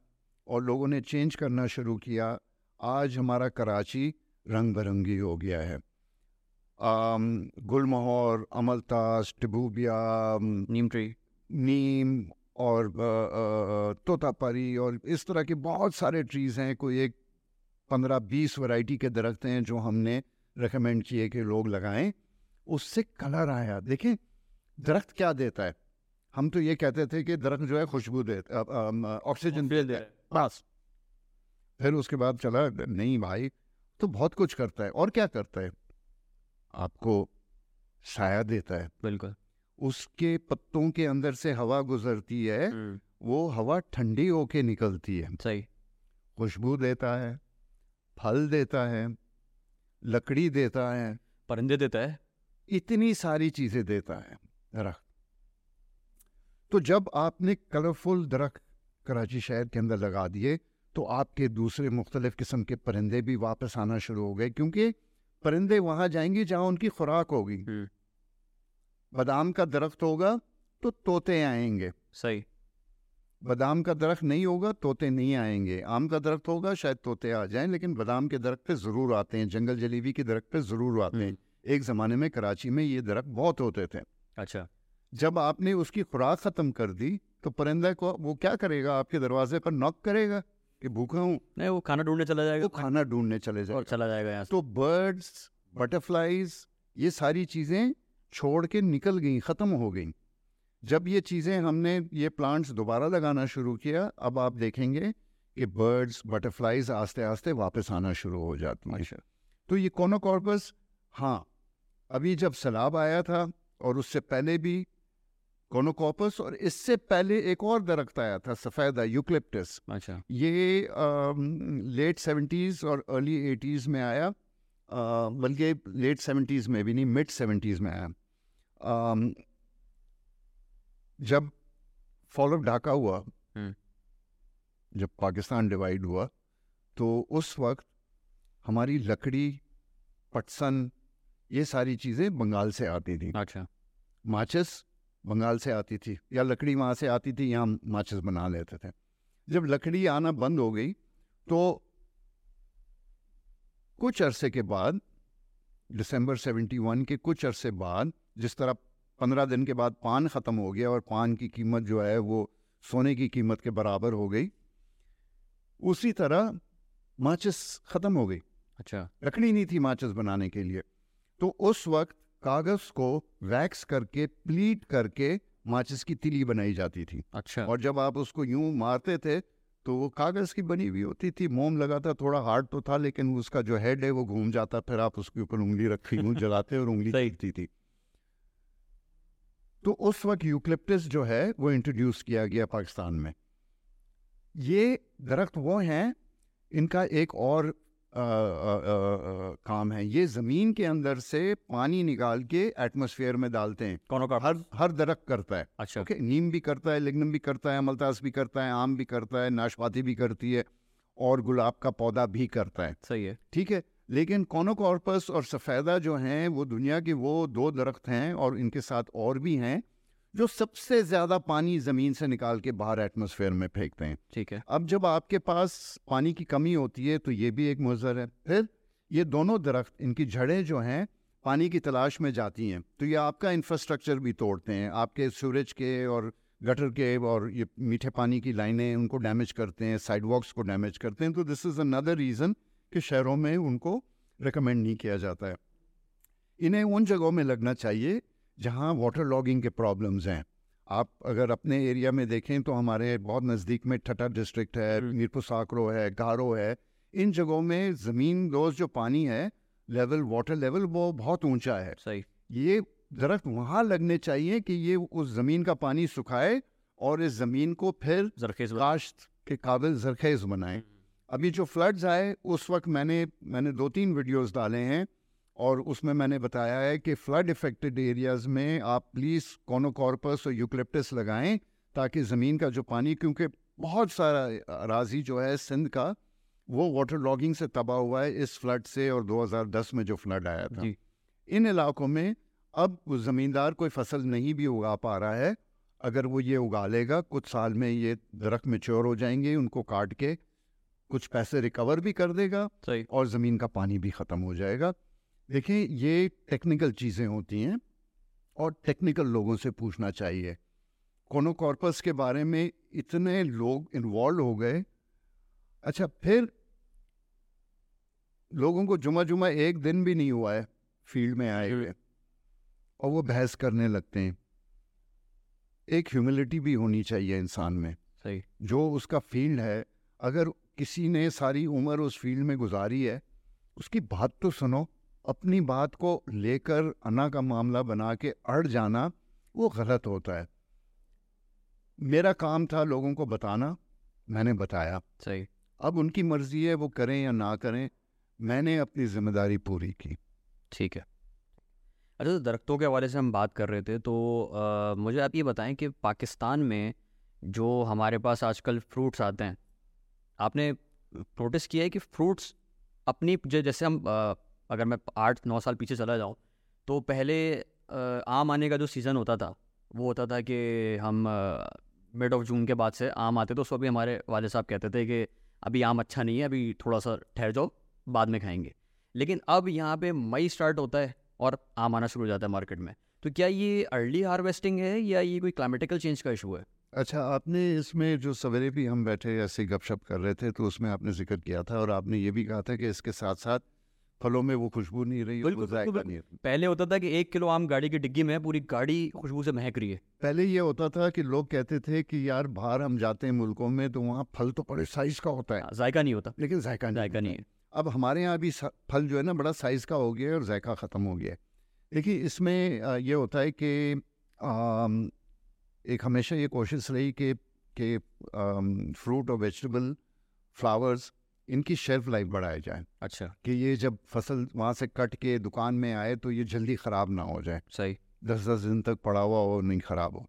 और लोगों ने चेंज करना शुरू किया आज हमारा कराची रंग बिरंगी हो गया है। गुलमोहर अमलतास टिबूबिया अम, नीम ट्री नीम और तोतापरी और इस तरह के बहुत सारे ट्रीज़ हैं। कोई एक पंद्रह बीस वैरायटी के दरख्त हैं जो हमने रेकमेंड किए कि लोग लगाएँ। उससे कलर आया। देखें दरख्त क्या देता है? हम तो ये कहते थे कि दरख्त जो है खुशबू दे अम, ऑक्सीजन दे दे। बस। फिर उसके बाद चला नहीं भाई तो बहुत कुछ करता है। और क्या करता है? आपको साया देता है। बिल्कुल। उसके पत्तों के अंदर से हवा गुजरती है हम्म, वो हवा ठंडी होके निकलती है। सही। खुशबू देता है फल देता है लकड़ी देता है। परिंदे देता है। इतनी सारी चीज़ें देता है दरख्त तो जब आपने कलरफुल दरख्त कराची शहर के अंदर लगा दिए तो आपके दूसरे मुख्तलिफ़ किस्म के परिंदे भी वापस आना शुरू हो गए क्योंकि परिंदे वहाँ जाएँगे जहाँ उनकी खुराक होगी। हम्म, बादाम का दरख्त होगा तो तोते आएँगे। सही। बादाम का दरख्त नहीं होगा तोते नहीं आएँगे। आम का दरख्त होगा शायद तोते आ जाएँ लेकिन बादाम के दरख्त पे ज़रूर आते हैं जंगल जलीबी के दरख्त पे ज़रूर आते हैं। हम्म, एक ज़माने में कराची में ये दरख्त बहुत होते थे। अच्छा। जब आपने उसकी खुराक ख़त्म कर दी तो परिंदा को वो क्या करेगा? आपके दरवाजे पर नॉक करेगा कि भूखा हूँ। नहीं वो खाना ढूँढने चला जाएगा। वो खाना ढूँढने चले और जाएगा चला जाएगा यहाँ तो बर्ड्स बटरफ्लाईज ये सारी चीज़ें छोड़ के निकल गई ख़त्म हो गई। जब ये चीज़ें हमने ये प्लांट्स दोबारा लगाना शुरू किया अब आप देखेंगे कि बर्ड्स बटरफ्लाईज आस्ते आस्ते वापस आना शुरू हो जाती हैं। अच्छा। तो ये कोनोकॉर्पस हाँ अभी जब सैलाब आया था और उससे पहले भी कोनोकॉर्पस और इससे पहले एक और दरख्त आया था सफ़ेदा यूक्लिप्टस अच्छा। ये लेट सेवेंटीज़ और अर्ली एटीज़ में आया। बल्कि लेट सेवेंटीज़ में भी नहीं मिड सेवेंटीज़ में आया। अम, जब फॉल ऑफ़ ढाका हुआ हम्म। जब पाकिस्तान डिवाइड हुआ तो उस वक्त हमारी लकड़ी पटसन ये सारी चीज़ें बंगाल से आती थी। अच्छा। माचिस बंगाल से आती थी या लकड़ी वहाँ से आती थी यहाँ माचिस बना लेते थे। जब लकड़ी आना बंद हो गई तो कुछ अरसे के बाद दिसंबर 71 के कुछ अरसे बाद जिस तरह पंद्रह दिन के बाद पान ख़त्म हो गया और पान की कीमत जो है वो सोने की कीमत के बराबर हो गई उसी तरह माचिस ख़त्म हो गई। अच्छा। लकड़ी नहीं थी माचिस बनाने के लिए। तो उस वक्त कागज़ को वैक्स करके प्लीट करके माचिस की तिली बनाई जाती थी। अच्छा। और जब आप उसको यूँ मारते थे तो वो कागज़ की बनी हुई होती थी। मोम लगा था थोड़ा हार्ड तो था लेकिन उसका जो हेड है वो घूम जाता। फिर आप उसके ऊपर उंगली रखी यूँ जलाते और उंगली सही। थी। तो उस वक्त यूक्लिप्टस जो है वो इंट्रोड्यूस किया गया पाकिस्तान में। ये दरख्त वो हैं इनका एक और काम है। ये ज़मीन के अंदर से पानी निकाल के एटमॉस्फेयर में डालते हैं। कौन का? हर हर दरख्त करता है। अच्छा। ओके? नीम भी करता है लिग्नम भी करता है अमलतास भी करता है आम भी करता है नाशपाती भी करती है और गुलाब का पौधा भी करता है। सही है। ठीक है? लेकिन कोनोकॉर्पस और सफ़ेदा जो हैं वो दुनिया के वो दो दरख्त हैं और इनके साथ और भी हैं। जो सबसे ज़्यादा पानी ज़मीन से निकाल के बाहर एटमोसफेयर में फेंकते हैं। ठीक है। अब जब आपके पास पानी की कमी होती है तो ये भी एक मुजर है। फिर ये दोनों दरख्त इनकी जड़ें जो हैं पानी की तलाश में जाती हैं। तो ये आपका इंफ्रास्ट्रक्चर भी तोड़ते हैं। आपके सूरज के और गटर के और ये मीठे पानी की लाइनें उनको डैमेज करते हैं साइडवॉक्स को डैमेज करते हैं। तो दिस इज़ अनदर रीज़न कि शहरों में उनको रिकमेंड नहीं किया जाता है। इन्हें उन जगहों में लगना चाहिए जहाँ वाटर लॉगिंग के प्रॉब्लम्स हैं। आप अगर अपने एरिया में देखें तो हमारे बहुत नज़दीक में ठटा डिस्ट्रिक्ट है हम्म। मीरपुर साकरो है गारो है। इन जगहों में ज़मीन दोज जो पानी है लेवल वाटर लेवल वो बहुत ऊँचा है। सही। ये दरख्त वहाँ लगने चाहिए कि ये उस ज़मीन का पानी सुखाए और इस ज़मीन को फिर जरखेज काश्त के काबिल जरखेज बनाए। अभी जो फ्लड्स आए उस वक्त मैंने मैंने दो तीन वीडियोस डाले हैं। और उसमें मैंने बताया है कि फ्लड इफेक्टेड एरियाज़ में आप प्लीज़ कॉनोकॉर्पस और यूक्लिप्टस लगाएँ ताकि ज़मीन का जो पानी क्योंकि बहुत सारा अराजी जो है सिंध का वो वाटर लॉगिंग से तबाह हुआ है इस फ्लड से और 2010 में जो फ्लड आया था। जी। इन इलाकों में अब ज़मींदार कोई फ़सल नहीं भी उगा पा रहा है। अगर वो ये उगा लेगा कुछ साल में ये दरख्त मेच्योर हो जाएँगे उनको काट के कुछ पैसे रिकवर भी कर देगा और ज़मीन का पानी भी ख़त्म हो जाएगा। देखिए ये टेक्निकल चीज़ें होती हैं और टेक्निकल लोगों से पूछना चाहिए। कोनोकॉर्पस के बारे में इतने लोग इन्वॉल्व हो गए। अच्छा फिर लोगों को जुमा जुमा एक दिन भी नहीं हुआ है फ़ील्ड में आए हुए और वो बहस करने लगते हैं। एक ह्यूमिलिटी भी होनी चाहिए इंसान में सही। जो उसका फ़ील्ड है। अगर किसी ने सारी उम्र उस फ़ील्ड में गुजारी है उसकी बात तो सुनो अपनी बात को लेकर अना का मामला बना के अड़ जाना वो गलत होता है। मेरा काम था लोगों को बताना मैंने बताया। सही। अब उनकी मर्ज़ी है वो करें या ना करें मैंने अपनी ज़िम्मेदारी पूरी की। ठीक है। अच्छा तो दरख्तों के हवाले से हम बात कर रहे थे तो आ, मुझे आप ये बताएँ कि पाकिस्तान में जो हमारे पास आजकल फ्रूट्स आते हैं आपने नोटिस किया है कि फ्रूट्स अपनी जैसे हम अगर मैं आठ, नौ साल पीछे चला जाऊँ तो पहले आम आने का जो सीज़न होता था, वो होता था कि हम मिड ऑफ़ जून के बाद से आम आते तो उसको भी हमारे वाले साहब कहते थे कि अभी आम अच्छा नहीं है, अभी थोड़ा सा ठहर जाओ, बाद में खाएँगे। लेकिन अब यहाँ पे मई स्टार्ट होता है और आम आना शुरू हो जाता है मार्केट में। तो क्या ये अर्ली हार्वेस्टिंग है या ये कोई क्लाइमेटिकल चेंज का इशू है? अच्छा आपने इसमें जो सवेरे भी हम बैठे ऐसे गपशप कर रहे थे तो उसमें आपने ज़िक्र किया था और आपने ये भी कहा था कि इसके साथ साथ फलों में वो खुशबू नहीं रही बिल्कुल। नहीं पहले होता था कि एक किलो आम गाड़ी की डिग्गी में पूरी गाड़ी खुशबू से महक रही है। पहले ये होता था कि लोग कहते थे कि यार बाहर हम जाते हैं मुल्कों में तो वहाँ फल तो बड़े साइज़ का होता है। हाँ, जायका नहीं होता। लेकिन जायका नहीं जायका नहीं अब हमारे यहाँ भी फल जो है ना बड़ा साइज़ का हो गया है और जायका ख़त्म हो गया है। देखिए इसमें ये होता है कि एक हमेशा ये कोशिश रही कि कि फ्रूट और वेजिटेबल फ्लावर्स इनकी शेल्फ लाइफ बढ़ाया जाए। अच्छा। कि ये जब फ़सल वहाँ से कट के दुकान में आए तो ये जल्दी ख़राब ना हो जाए। सही। दस दस दिन तक पड़ा हुआ हो नहीं ख़राब हो।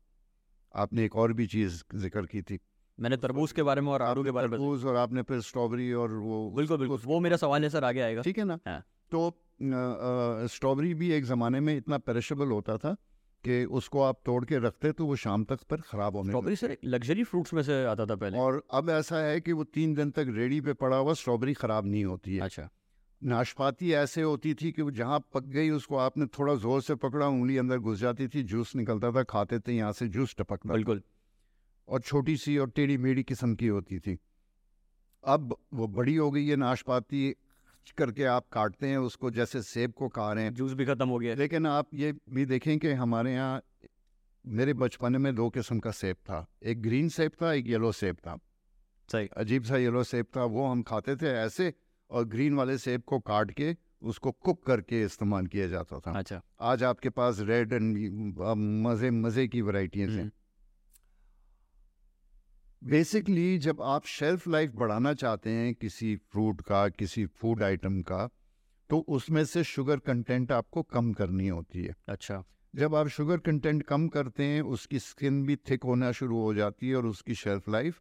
आपने एक और भी चीज़ ज़िक्र की थी। मैंने तरबूज के बारे में और आड़ू के बारे में तरबूज और आपने फिर स्ट्रॉबेरी और वो बिल्कुल बिल्कुल। वो मेरा सवाल है सर आगे आएगा। ठीक है ना? हाँ। तो स्ट्रॉबेरी भी एक ज़माने में इतना पेरिशेबल होता था कि उसको आप तोड़ के रखते तो वो शाम तक पर ख़राब होने स्ट्रॉबेरी सर लग्जरी फ्रूट्स में से आता था पहले। और अब ऐसा है कि वो तीन दिन तक रेडी पे पड़ा हुआ स्ट्रॉबेरी ख़राब नहीं होती है। अच्छा। नाशपाती ऐसे होती थी कि वो जहाँ पक गई उसको आपने थोड़ा ज़ोर से पकड़ा उंगली अंदर घुस जाती थी जूस निकलता था खाते थे यहाँ से जूस टपकता बिल्कुल। और छोटी सी और टेढ़ी मेढ़ी किस्म की होती थी। अब वो बड़ी हो गई है नाशपाती करके आप काटते हैं उसको जैसे सेब को खा रहे हैं जूस भी खत्म हो गया। लेकिन आप ये भी देखें कि हमारे यहाँ मेरे बचपन में दो किस्म का सेब था। एक ग्रीन सेब था एक येलो सेब था। सही। अजीब सा येलो सेब था वो हम खाते थे ऐसे और ग्रीन वाले सेब को काट के उसको कुक करके इस्तेमाल किया जाता था। अच्छा। आज आपके पास रेड एंड मज़े मज़े की वैरायटियाँ हैं। हम्म, बेसिकली जब आप शेल्फ लाइफ बढ़ाना चाहते हैं किसी फ्रूट का किसी फ़ूड आइटम का तो उसमें से शुगर कंटेंट आपको कम करनी होती है। अच्छा। जब आप शुगर कंटेंट कम करते हैं उसकी स्किन भी थिक होना शुरू हो जाती है और उसकी शेल्फ लाइफ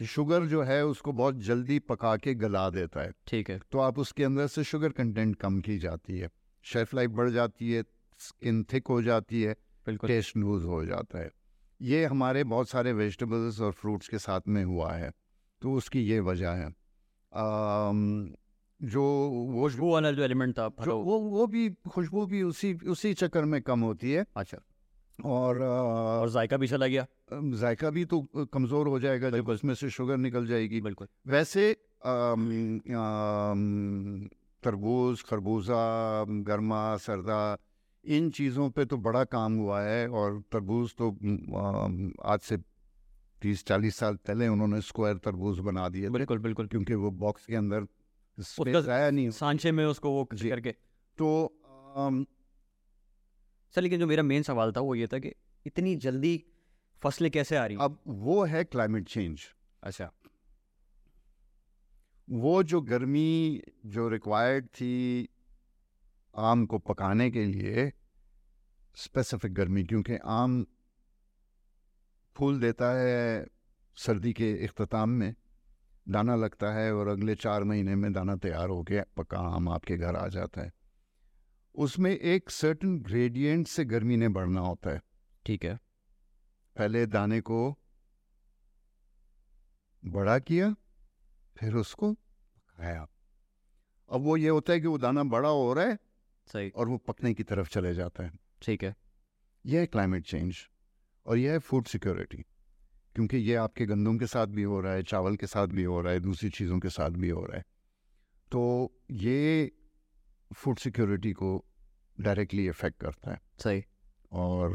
शुगर जो है उसको बहुत जल्दी पका के गला देता है। ठीक है। तो आप उसके अंदर से शुगर कंटेंट कम की जाती है। शेल्फ लाइफ बढ़ जाती है स्किन थिक हो जाती है बिल्कुल। टेस्ट लूज हो जाता है। ये हमारे बहुत सारे वेजिटेबल्स और फ्रूट्स के साथ में हुआ है तो उसकी ये वजह है। आम, जो वो खुशबू वाला जो एलिमेंट था जो वो वो भी खुशबू भी उसी उसी चक्कर में कम होती है। अच्छा। और आ, और जायका भी चला गया। जायका भी तो कमज़ोर हो जाएगा जब उसमें से शुगर निकल जाएगी। बिल्कुल। वैसे तरबूज खरबूजा गर्मा सरदा इन चीज़ों पे तो बड़ा काम हुआ है और तरबूज तो आज से तीस चालीस साल पहले उन्होंने स्क्वायर तरबूज बना दिए बिल्कुल बिल्कुल। क्योंकि वो बॉक्स के अंदर आया नहीं सांचे में उसको वो। करके। तो सर लेकिन जो मेरा मेन सवाल था वो ये था कि इतनी जल्दी फ़सलें कैसे आ रही अब वो है क्लाइमेट चेंज। अच्छा। वो जो गर्मी जो रिक्वायर्ड थी आम को पकाने के लिए स्पेसिफिक गर्मी क्योंकि आम फूल देता है सर्दी के अख्ताम में दाना लगता है और अगले चार महीने में दाना तैयार हो गया पका आम आपके घर आ जाता है। उसमें एक सर्टन ग्रेडियंट से गर्मी ने बढ़ना होता है। ठीक है। पहले दाने को बड़ा किया फिर उसको पकाया। अब वो ये होता है कि वो दाना बड़ा हो रहा है सही। और वो पकने की तरफ़ चले जाता है। ठीक है। यह है क्लाइमेट चेंज और यह है फ़ूड सिक्योरिटी क्योंकि ये आपके गंदम के साथ भी हो रहा है चावल के साथ भी हो रहा है दूसरी चीज़ों के साथ भी हो रहा है। तो ये फ़ूड सिक्योरिटी को डायरेक्टली इफ़ेक्ट करता है। सही। और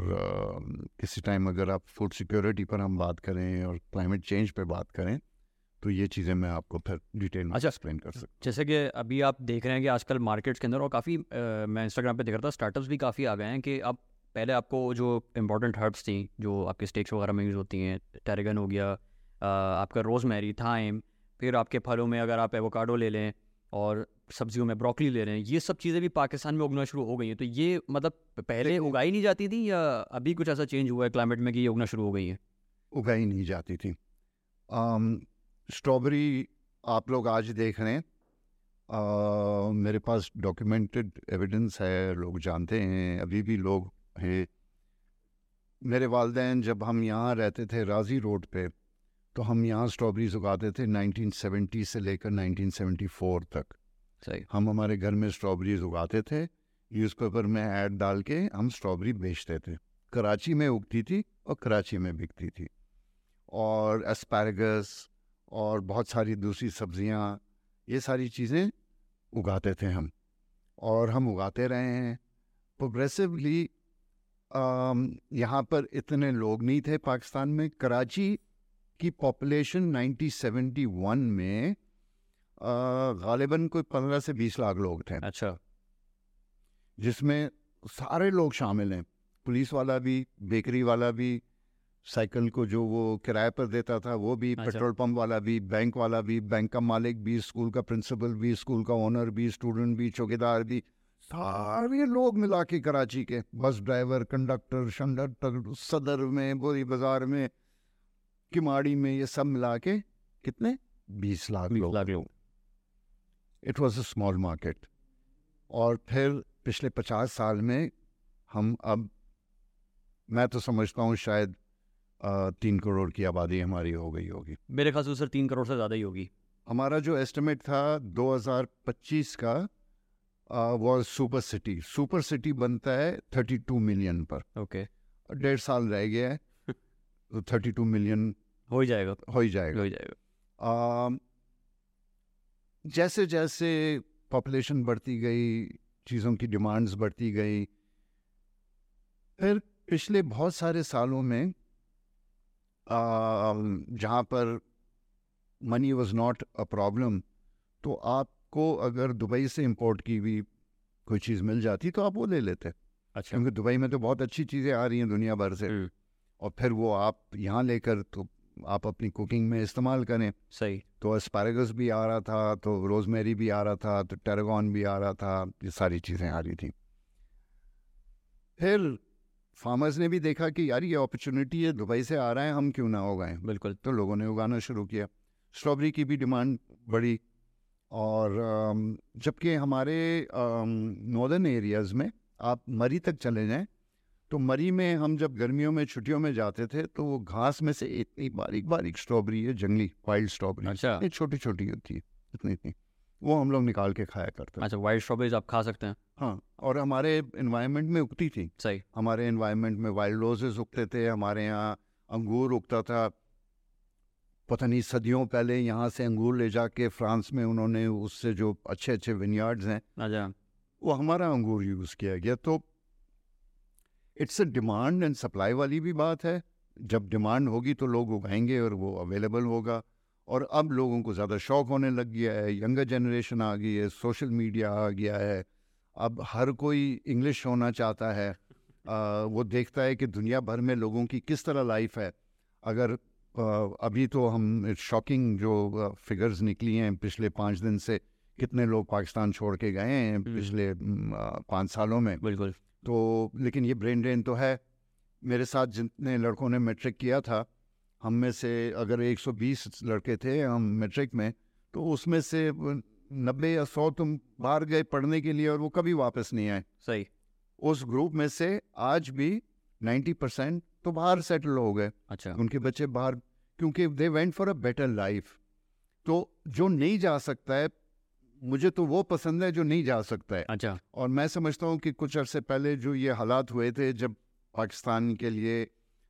किसी टाइम अगर आप फ़ूड सिक्योरिटी पर हम बात करें और क्लाइमेट चेंज पे बात करें तो ये चीज़ें मैं आपको फिर डिटेल में अच्छा। एक्सप्लेन कर सकता जैसे कि अभी आप देख रहे हैं कि आजकल मार्केट्स के अंदर और काफ़ी मैं इंस्टाग्राम पे देख रहा था स्टार्टअप्स भी काफ़ी आ गए हैं कि अब पहले आपको जो इंपॉर्टेंट हर्ब्स थी जो आपके स्टेक्स वगैरह में यूज़ होती हैं टेरेगन हो गया आपका रोज़मेरी थाइम फिर आपके फलों में अगर आप एवोकाडो ले लें और सब्जियों में ब्रोकली ले रहे हैं ये सब चीज़ें भी पाकिस्तान में उगना शुरू हो गई हैं। तो ये मतलब पहले उगाई नहीं जाती थी या अभी कुछ ऐसा चेंज हुआ है क्लाइमेट में कि ये उगना शुरू हो गई है? उगाई नहीं जाती थी। स्ट्रॉबेरी आप लोग आज देख रहे हैं। मेरे पास डॉक्यूमेंटेड एविडेंस है लोग जानते हैं अभी भी लोग हैं। मेरे वालदेन जब हम यहाँ रहते थे राज़ी रोड पे तो हम यहाँ स्ट्रॉबेरीज उगाते थे 1970 से लेकर 1974 तक। सही। हम हमारे घर में स्ट्रॉबेरीज उगाते थे न्यूज़पेपर में ऐड डाल के हम स्ट्रॉबेरी बेचते थे। कराची में उगती थी और कराची में बिकती थी। और एस्पैरागस और बहुत सारी दूसरी सब्ज़ियाँ ये सारी चीज़ें उगाते थे हम। और हम उगाते रहे हैं। प्रोग्रेसिवली यहाँ पर इतने लोग नहीं थे पाकिस्तान में। कराची की पॉपुलेशन 1971 में गालिबा कोई 15 से 20 लाख लोग थे। अच्छा। जिसमें सारे लोग शामिल हैं। पुलिस वाला भी बेकरी वाला भी साइकिल को जो वो किराए पर देता था वो भी अच्छा। पेट्रोल पंप वाला भी बैंक वाला भी बैंक का मालिक भी स्कूल का प्रिंसिपल भी स्कूल का ओनर भी स्टूडेंट भी चौकीदार भी सारे लोग मिला के कराची के। बस ड्राइवर कंडक्टर शंडक्टर सदर में बोरी बाज़ार में किमाड़ी में ये सब मिला के कितने? बीस लाख लोग। It was a small market और फिर पिछले पचास साल में हम अब मैं तो समझता हूँ शायद तीन करोड़ की आबादी हमारी हो गई होगी। मेरे ख्याल से सर तीन करोड़ से ज़्यादा ही होगी। हमारा जो एस्टिमेट था 2025 का वो सुपर सिटी सुपर सिटी बनता है 32 मिलियन पर। ओके। और डेढ़ साल रह गया है तो 32 मिलियन हो ही जाएगा। हो ही जाएगा। हो ही जाएगा। आम, जैसे जैसे पॉपुलेशन बढ़ती गई चीज़ों की डिमांड्स बढ़ती गई फिर पिछले बहुत सारे सालों में जहाँ पर money was not a problem तो आपको अगर दुबई से इंपोर्ट की हुई कोई चीज़ मिल जाती तो आप वो ले लेते। अच्छा। क्योंकि दुबई में तो बहुत अच्छी चीज़ें आ रही हैं दुनिया भर से। हम्म, और फिर वो आप यहाँ लेकर तो आप अपनी कुकिंग में इस्तेमाल करें। सही। तो एस्पैरागस भी आ रहा था तो रोजमेरी भी आ रहा था तो टेरागॉन भी आ रहा था ये सारी चीज़ें आ रही थी। फिर फार्मर्स ने भी देखा कि यार ये अपॉर्चुनिटी है दुबई से आ रहा है हम क्यों ना उगाएँ? बिल्कुल। तो लोगों ने उगाना शुरू किया। स्ट्रॉबेरी की भी डिमांड बढ़ी। और जबकि हमारे नॉर्दर्न एरियाज़ में आप मरी तक चले जाएँ तो मरी में हम जब गर्मियों में छुट्टियों में जाते थे तो वो घास में से इतनी बारीक बारीक स्ट्रॉबेरी है जंगली वाइल्ड स्ट्रॉबेरी अच्छा। छोटी छोटी होती है इतनी इतनी वो हम लोग निकाल के खाया करते हैं। अच्छा वाइट स्ट्रॉबेरीज आप खा सकते हैं। हाँ और हमारे इन्वायरमेंट में उगती थी। सही। हमारे इन्वायरमेंट में वाइल्ड रोजेस उगते थे हमारे यहाँ अंगूर उगता था। पता नहीं सदियों पहले यहाँ से अंगूर ले जाके फ्रांस में उन्होंने उससे जो अच्छे अच्छे विनयार्ड्स हैं अच्छा। वो हमारा अंगूर यूज़ किया गया। तो it's a demand and supply वाली भी बात है। जब डिमांड होगी तो लोग उगाएँगे और वो अवेलेबल होगा। और अब लोगों को ज़्यादा शौक होने लग गया है यंगर जनरेशन आ गई है सोशल मीडिया आ गया है। अब हर कोई इंग्लिश होना चाहता है आ, वो देखता है कि दुनिया भर में लोगों की किस तरह लाइफ है। अगर आ, अभी तो हम शॉकिंग जो फिगर्स निकली हैं पिछले पाँच दिन से कितने लोग पाकिस्तान छोड़ के गए हैं। पिछले पाँच सालों में। बिल्कुल। तो लेकिन ये ब्रेन ड्रेन तो है। मेरे साथ जितने लड़कों ने मैट्रिक किया था हम में से अगर 120 लड़के थे हम मैट्रिक में तो उसमें से नब्बे या सौ तुम बाहर गए पढ़ने के लिए और वो कभी वापस नहीं आए। सही। उस ग्रुप में से आज भी 90 परसेंट तो बाहर सेटल हो गए। अच्छा। उनके बच्चे बाहर क्योंकि they went for a better life तो जो नहीं जा सकता है मुझे तो वो पसंद है जो नहीं जा सकता है। अच्छा। और मैं समझता हूँ कि कुछ अरसे पहले जो ये हालात हुए थे जब पाकिस्तान के लिए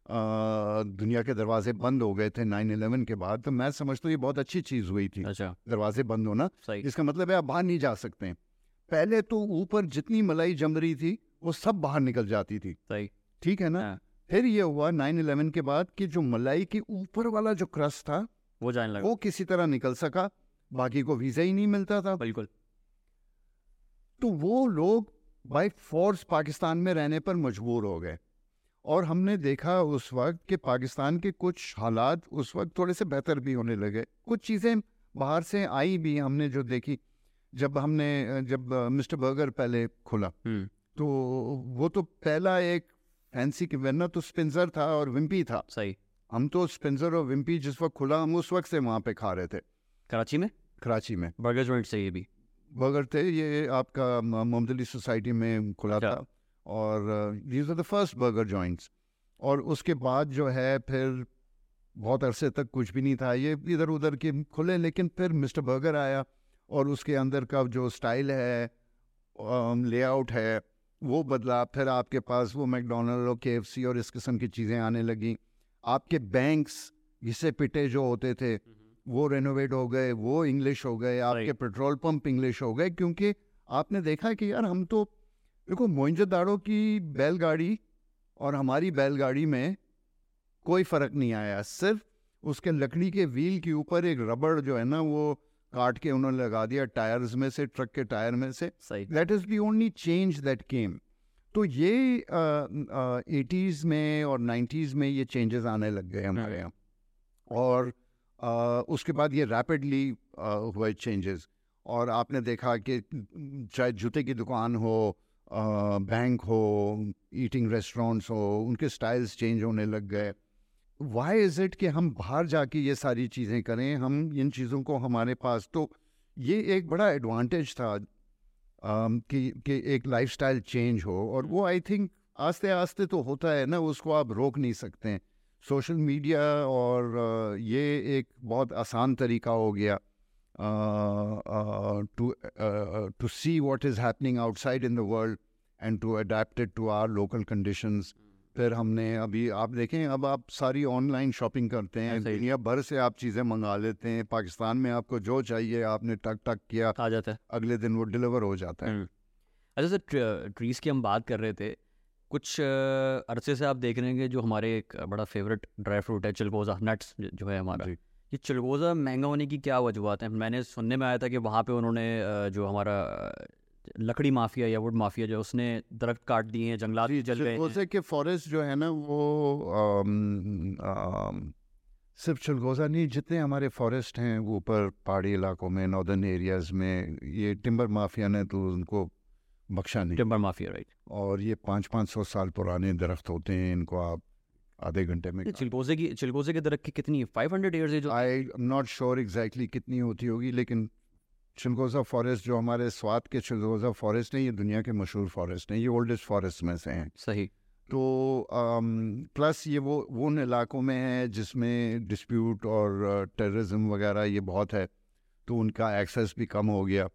दुनिया के दरवाजे बंद हो गए थे 9/11 के बाद तो मैं समझता हूँ ये बहुत अच्छी चीज़ हुई थी। अच्छा। दरवाजे बंद होना इसका मतलब है आप बाहर नहीं जा सकते पहले तो ऊपर जितनी मलाई जम रही थी वो सब बाहर निकल जाती थी। सही। ठीक है ना? हाँ, फिर ये हुआ नाइन इलेवन के बाद कि जो मलाई के ऊपर वाला जो क्रस था वो जाने लगा। वो किसी तरह निकल सका बाकी को वीज़ा ही नहीं मिलता था। बिल्कुल। तो वो लोग बाय फोर्स पाकिस्तान में रहने पर मजबूर हो गए। और हमने देखा उस वक्त कि पाकिस्तान के कुछ हालात उस वक्त थोड़े से बेहतर भी होने लगे। कुछ चीज़ें बाहर से आई भी हमने जो देखी जब हमने जब मिस्टर बर्गर पहले खुला हम्म। तो वो तो पहला एक फैंसी की वरना तो स्पिंजर था और विम्पी था। सही। हम तो स्पिंजर और विम्पी जिस वक्त खुला हम उस वक्त से वहाँ पे खा रहे थे। कराची में? कराची में। बर्गर जॉइंट से ये भी। बर्गर थे ये आपका मोमदली सोसाइटी में खुला अच्छा। था। और these are the first burger joints और उसके बाद जो है फिर बहुत अरसे तक कुछ भी नहीं था। ये इधर उधर के खुले लेकिन फिर मिस्टर बर्गर आया और उसके अंदर का जो स्टाइल है लेआउट है वो बदला। फिर आपके पास वो मैकडोनल्ड और के और इस किस्म की चीज़ें आने लगी। आपके बैंक्स घिसे पिटे जो होते थे वो रेनोवेट हो गए वो इंग्लिश हो गए आपके पेट्रोल पंप इंग्लिश हो गए क्योंकि आपने देखा कि यार हम तो देखो मोइंजोदाड़ो की बैलगाड़ी और हमारी बैलगाड़ी में कोई फ़र्क नहीं आया। सिर्फ़ उसके लकड़ी के व्हील के ऊपर एक रबड़ जो है ना वो काट के उन्होंने लगा दिया टायर्स में से ट्रक के टायर में से। That is the only change that came तो ये एटीज़ में और नाइन्टीज़ में ये चेंजेस आने लग गए हमारे यहाँ। और अ, उसके बाद ये रैपिडली हुए चेंजेस और आपने देखा कि चाहे जूते की दुकान हो बैंक हो ईटिंग रेस्टोरेंट्स हो उनके स्टाइल्स चेंज होने लग गए। वाई इज़ इट कि हम बाहर जाके ये सारी चीज़ें करें हम इन चीज़ों को हमारे पास? तो ये एक बड़ा एडवांटेज था अम, कि कि एक लाइफस्टाइल चेंज हो और वो आई थिंक आस्ते आस्ते तो होता है ना उसको आप रोक नहीं सकते। सोशल मीडिया और ये एक बहुत आसान तरीका हो गया। To to see what is happening outside in the world and to adapt it to our local conditions फिर हमने अभी आप देखें अब आप सारी ऑनलाइन शॉपिंग करते हैं सही। दुनिया भर से आप चीज़ें मंगा लेते हैं पाकिस्तान में आपको जो चाहिए आपने टक टक किया आ जाता है अगले दिन वो डिलीवर हो जाता है हम्म। अच्छा सर ट्रीज़ की हम बात कर रहे थे कुछ अ, अरसे से आप देख रहे हैं कि जो हमारे एक बड़ा फेवरेट ड्राई फ्रूट है चिलगोज़ा नट्स जो है हमारा जी। ये चिलगोज़ा महँगा होने की क्या वजूहत हैं? मैंने सुनने में आया था कि वहाँ पे उन्होंने जो हमारा लकड़ी माफिया या वुड माफिया जो है, उसने दरख्त काट दिए हैं जंगलात जल गए हैं। चिलगोजे के फॉरेस्ट जो है ना वो अम, अम, सिर्फ़ चिलगोजा नहीं जितने हमारे फॉरेस्ट हैं वो ऊपर पहाड़ी इलाकों में नॉर्दर्न एरियाज़ में ये टिम्बर माफिया ने तो उनको बख्शा नहीं। Timber mafia right. और ये पाँच पाँच सौ साल पुराने दरख्त होते हैं इनको आप आधे घंटे में चिलगोजे की। चिलगोजे के दरख्त की कितनी फाइव हंड्रेड ईयर्स है जो I am not sure exactly कितनी होती होगी लेकिन चिलगोजा फॉरेस्ट जो हमारे स्वाद के चिलगोजा फॉरेस्ट हैं ये दुनिया के मशहूर फॉरेस्ट हैं ये ओल्डेस्ट फॉरेस्ट में से हैं। सही। तो प्लस ये वो वो उन इलाकों में है जिसमें डिस्प्यूट और टेररिज्म वगैरह ये बहुत है तो उनका एक्सेस भी कम हो गया।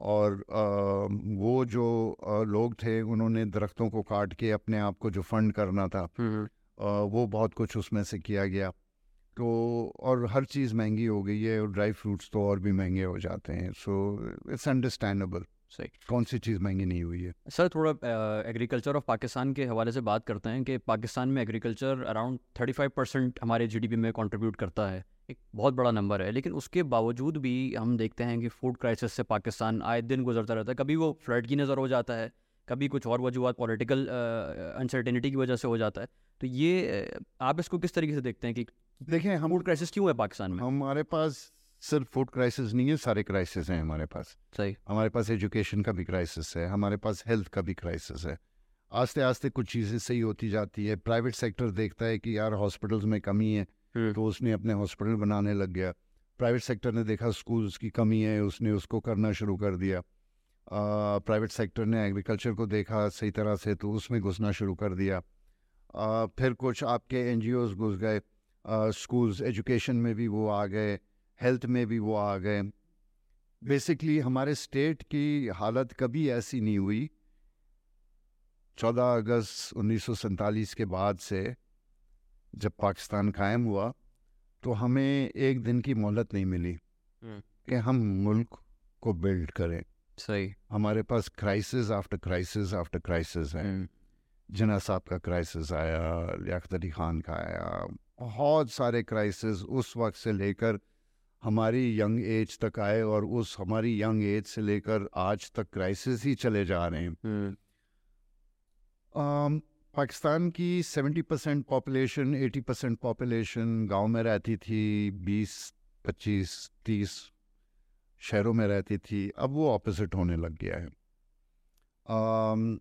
और अ, वो जो अ, लोग थे उन्होंने दरख्तों को काट के अपने आप को जो फंड करना था हम्म अ, वो बहुत कुछ उसमें से किया गया। तो और हर चीज़ महँगी हो गई है और ड्राई फ्रूट्स तो और भी महँगे हो जाते हैं। So it's understandable. सही। कौन सी चीज़ महँगी नहीं हुई है? सर थोड़ा एग्रीकल्चर ऑफ़ पाकिस्तान के हवाले से बात करते हैं कि पाकिस्तान में agriculture around thirty five percent हमारे जीडीपी में कंट्रीब्यूट करता है। एक बहुत बड़ा नंबर है। लेकिन उसके बावजूद भी हम देखते हैं कि फ़ूड क्राइसिस से पाकिस्तान आए दिन गुजरता रहता है। कभी वो फ्लड की नज़र हो जाता है कभी कुछ और वजूहत पॉलिटिकल अनसर्टेनिटी की वजह से हो जाता है। तो ये आप इसको किस तरीके से देखते हैं कि देखें हम फ़ूड क्राइसिस क्यों है पाकिस्तान में? हमारे पास सिर्फ़ फ़ूड क्राइसिस नहीं है सारे क्राइसिस हैं हमारे पास। सही। हमारे पास एजुकेशन का भी क्राइसिस है हमारे पास हेल्थ का भी क्राइसिस है। आस्ते आस्ते कुछ चीज़ें सही होती जाती है। प्राइवेट सेक्टर देखता है कि यार हॉस्पिटल्स में कमी है हम्म। तो उसने अपने हॉस्पिटल बनाने लग गया। प्राइवेट सेक्टर ने देखा स्कूल्स की कमी है उसने उसको करना शुरू कर दिया। प्राइवेट सेक्टर ने एग्रीकल्चर को देखा सही तरह से तो उसमें घुसना शुरू कर दिया। आ, फिर कुछ आपके एन घुस गए। स्कूल्स एजुकेशन में भी वो आ गए हेल्थ में भी वो आ गए। बेसिकली हमारे स्टेट की हालत कभी ऐसी नहीं हुई। चौदह अगस्त उन्नीस के बाद से जब पाकिस्तान कायम हुआ तो हमें एक दिन की मोहलत नहीं मिली हम्म। कि हम मुल्क को बिल्ड करें। सही। हमारे पास crisis after crisis after crisis है। हम्म, जना साहब का क्राइसिस आया लियाकत अली खान का आया बहुत सारे क्राइसिस उस वक्त से लेकर हमारी यंग एज तक आए और उस हमारी यंग एज से लेकर आज तक क्राइसिस ही चले जा रहे हैं। हम्म, पाकिस्तान की 70 परसेंट पॉपुलेशन 80 परसेंट पॉपुलेशन गाँव में रहती थी 20 25 30 शहरों में रहती थी अब वो ऑपोजिट होने लग गया है। अम,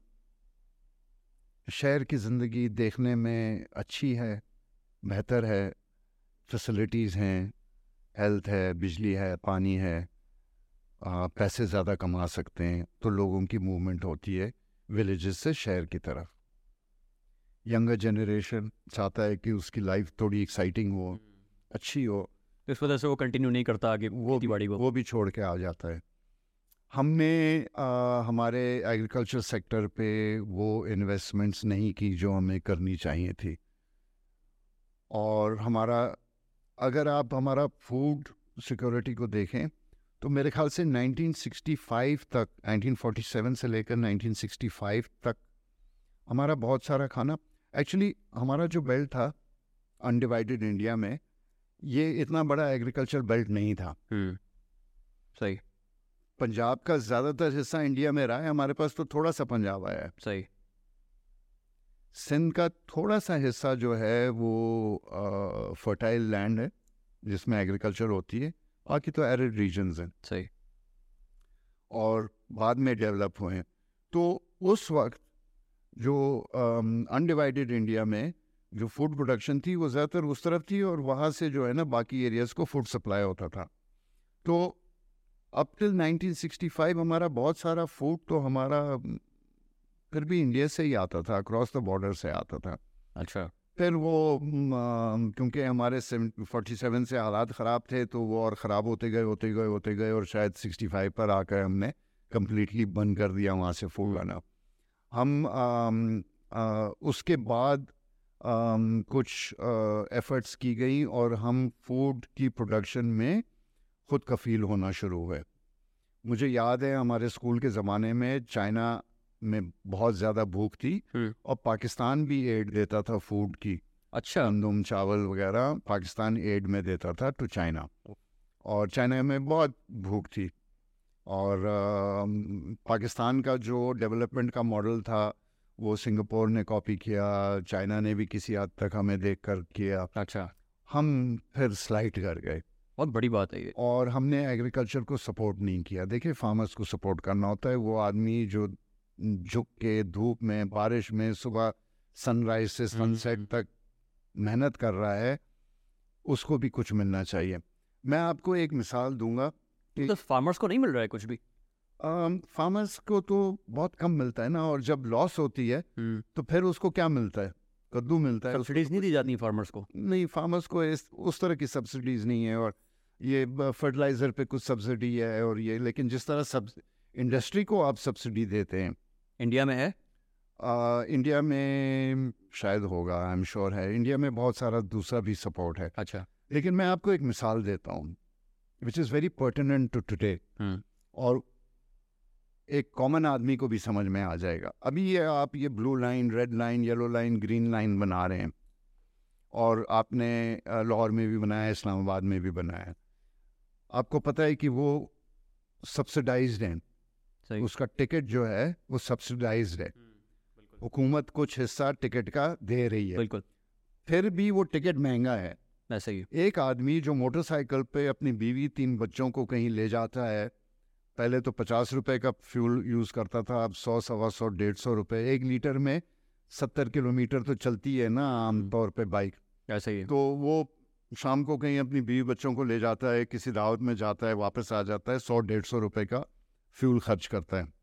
शहर की ज़िंदगी देखने में अच्छी है बेहतर है फैसिलिटीज़ हैं हेल्थ है बिजली है पानी है आ, पैसे ज़्यादा कमा सकते हैं तो लोगों की मूवमेंट होती है विलेजेस से शहर की तरफ़। यंगर जनरेशन चाहता है कि उसकी लाइफ थोड़ी एक्साइटिंग हो अच्छी हो तो इस वजह से वो कंटिन्यू नहीं करता आगे वो बाड़ी को वो भी छोड़ के आ जाता है। हमने आ, हमारे एग्रीकल्चर सेक्टर पे वो इन्वेस्टमेंट्स नहीं की जो हमें करनी चाहिए थी। और हमारा अगर आप हमारा फ़ूड सिक्योरिटी को देखें तो मेरे ख्याल से 1965 तक 1947 से लेकर 1965 तक हमारा बहुत सारा खाना एक्चुअली हमारा जो बेल्ट था अनडिवाइडेड इंडिया में ये इतना बड़ा एग्रीकल्चर बेल्ट नहीं था। हम्म, सही। पंजाब का ज़्यादातर हिस्सा इंडिया में रहा है हमारे पास तो थोड़ा सा पंजाब आया है। सही। सिंध का थोड़ा सा हिस्सा जो है वो फर्टाइल लैंड है जिसमें एग्रीकल्चर होती है बाकी तो एरिड रीजन्स हैं। सही। और बाद में डेवलप हुए हैं। तो उस वक्त जो अनडिवाइडेड इंडिया में जो फ़ूड प्रोडक्शन थी वो ज़्यादातर उस तरफ़ थी और वहाँ से जो है ना बाकी एरियाज़ को फ़ूड सप्लाई होता था। तो अप टिल 1965 हमारा बहुत सारा फ़ूड तो हमारा फिर भी इंडिया से ही आता था अक्रॉस द बॉर्डर से आता था। अच्छा। फिर वो क्योंकि हमारे फोर्टी सेवन से हालात ख़राब थे तो वो और ख़राब होते गए होते गए होते गए और शायद सिक्सटी फाइव पर आकर हमने कम्प्लीटली बंद कर दिया वहाँ से फ़ूड लाना हम अम, अ, उसके बाद कुछ एफर्ट्स की गई और हम फ़ूड की प्रोडक्शन में खुद कफील होना शुरू हुए। मुझे याद है हमारे स्कूल के ज़माने में चाइना में बहुत ज़्यादा भूख थी हम्म। और पाकिस्तान भी एड देता था फ़ूड की। अच्छा। गंदम चावल वगैरह पाकिस्तान एड में देता था टू चाइना और चाइना में बहुत भूख थी। और अम, पाकिस्तान का जो डेवलपमेंट का मॉडल था वो सिंगापुर ने कॉपी किया चाइना ने भी किसी हद तक हमें देख कर किया। अच्छा। हम फिर स्लाइड कर गए। बहुत बड़ी बात है ये। और हमने एग्रीकल्चर को सपोर्ट नहीं किया। देखिए फार्मर्स को सपोर्ट करना होता है। वो आदमी जो झुक के धूप में बारिश में सुबह सनराइज से सनसेट हम्म। तक मेहनत कर रहा है उसको भी कुछ मिलना चाहिए। मैं आपको एक मिसाल दूँगा कि तो फार्मर्स को नहीं मिल रहा है कुछ भी? फार्मर्स को तो बहुत कम मिलता है ना और जब लॉस होती है तो फिर उसको क्या मिलता है? कद्दू मिलता है। सब्सिडीज नहीं दी जाती फार्मर्स को? नहीं फार्मर्स को इस उस तरह की सब्सिडीज नहीं है और ये फर्टिलाइज़र पे कुछ सब्सिडी है और ये लेकिन जिस तरह सब इंडस्ट्री को आप सब्सिडी देते हैं। इंडिया में है? आ, इंडिया में शायद होगा आई एम श्योर है। इंडिया में बहुत सारा दूसरा भी सपोर्ट है। अच्छा। लेकिन मैं आपको एक मिसाल देता हूँ which is very pertinent to today hmm. और एक कॉमन आदमी को भी समझ में आ जाएगा। अभी ये आप ये blue line red line yellow line green line बना रहे हैं। और आपने लाहौर में भी बनाया है इस्लामाबाद में भी बनाया है। आपको पता है कि वो सब्सिडाइज्ड हैं। सही। उसका टिकट जो है वो सब्सिडाइज्ड है। हुकूमत कुछ हिस्सा टिकट का दे रही है। बिल्कुल। फिर भी वो टिकट महँगा है। ऐसे ही। एक आदमी जो मोटरसाइकिल पे अपनी बीवी तीन बच्चों को कहीं ले जाता है पहले तो पचास रुपए का फ्यूल यूज़ करता था अब सौ सवा सौ डेढ़ सौ रुपये एक लीटर में सत्तर किलोमीटर तो चलती है ना आम तौर पे बाइक। ऐसे ही तो वो शाम को कहीं अपनी बीवी बच्चों को ले जाता है किसी दावत में जाता है वापस आ जाता है सौ डेढ़ सौ रुपये का फ्यूल खर्च करता है।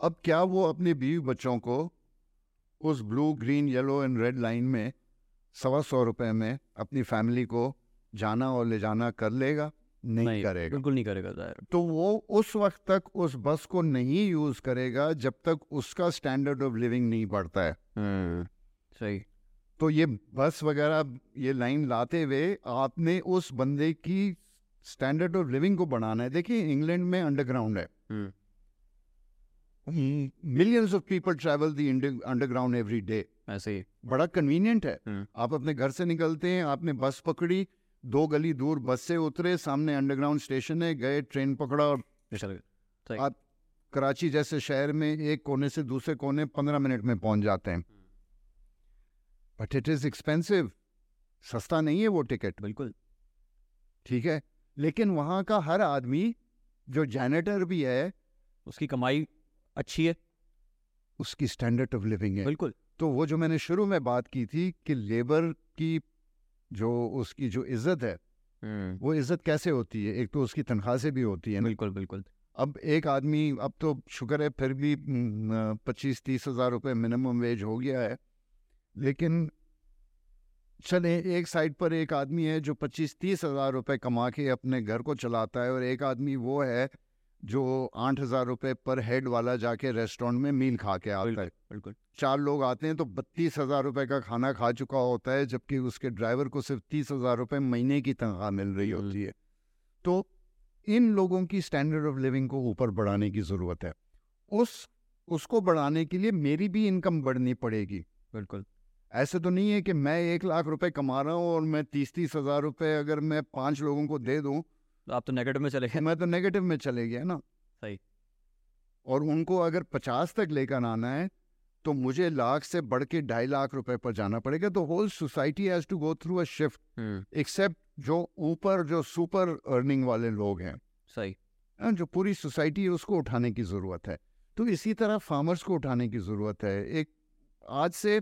अब क्या वो अपने बीवी बच्चों को उस blue green yellow and red line में सवा सौ रुपये में अपनी फैमिली को जाना और ले जाना कर लेगा? नहीं, नहीं करेगा। बिल्कुल नहीं करेगा ज़ाहिर। तो वो उस वक्त तक उस बस को नहीं यूज़ करेगा जब तक उसका स्टैंडर्ड ऑफ़ लिविंग नहीं बढ़ता है। सही। तो ये बस वगैरह ये लाइन लाते हुए आपने उस बंदे की स्टैंडर्ड ऑफ़ लिविंग को बढ़ाना है। देखिए इंग्लैंड में अंडरग्राउंड है। हम्म, millions of people travel the underground every day ऐसे ही। बड़ा कन्वीनियंट है। हम्म। आप अपने घर से निकलते हैं आपने बस पकड़ी दो गली दूर बस से उतरे सामने अंडरग्राउंड स्टेशन है गए ट्रेन पकड़ा और आप कराची जैसे शहर में एक कोने से दूसरे कोने पंद्रह मिनट में पहुँच जाते हैं। बट इट इज़ एक्सपेंसिव सस्ता नहीं है वो टिकट बिल्कुल। ठीक है? लेकिन वहाँ का हर आदमी जो जैनेटर भी है उसकी कमाई अच्छी है। उसकी स्टैंडर्ड ऑफ़ लिविंग है। बिल्कुल। तो वो जो मैंने शुरू में बात की थी कि लेबर की जो उसकी जो इज़्ज़त है वो इज़्ज़त कैसे होती है? एक तो उसकी तनख्वाह से भी होती है बिल्कुल बिल्कुल। अब एक आदमी अब तो शुक्र है फिर भी पच्चीस तीस हज़ार रुपये मिनिमम वेज हो गया है। लेकिन चले एक साइड पर एक आदमी है जो पच्चीस तीस हज़ार रुपये कमा के अपने घर को चलाता है और एक आदमी वो है जो आठ हज़ार रुपये पर हेड वाला जाके रेस्टोरेंट में मील खा के आता है। बिल्कुल। चार लोग आते हैं तो बत्तीस हज़ार रुपये का खाना खा चुका होता है जबकि उसके ड्राइवर को सिर्फ़ तीस हज़ार रुपये महीने की तनख्वाह मिल रही हम्म। होती है। तो इन लोगों की स्टैंडर्ड ऑफ़ लिविंग को ऊपर बढ़ाने की ज़रूरत है। उस उसको बढ़ाने के लिए मेरी भी इनकम बढ़नी पड़ेगी। बिल्कुल। ऐसे तो नहीं है कि मैं एक लाख रुपए कमा रहा हूँ और मैं तीस तीस हज़ार रुपये अगर मैं पाँच लोगों को दे दूँ आप तो नेगेटिव में चले गए। मैं तो नेगेटिव में चले गया ना। सही। और उनको अगर पचास तक लेकर आना है तो मुझे लाख से बढ़ के ढाई लाख रुपए पर जाना पड़ेगा। तो whole society has to go through a shift except जो ऊपर जो सुपर अर्निंग वाले लोग हैं। सही। हाँ, जो पूरी सोसाइटी है उसको उठाने की ज़रूरत है। तो इसी तरह फार्मर्स को उठाने की ज़रूरत है। एक आज से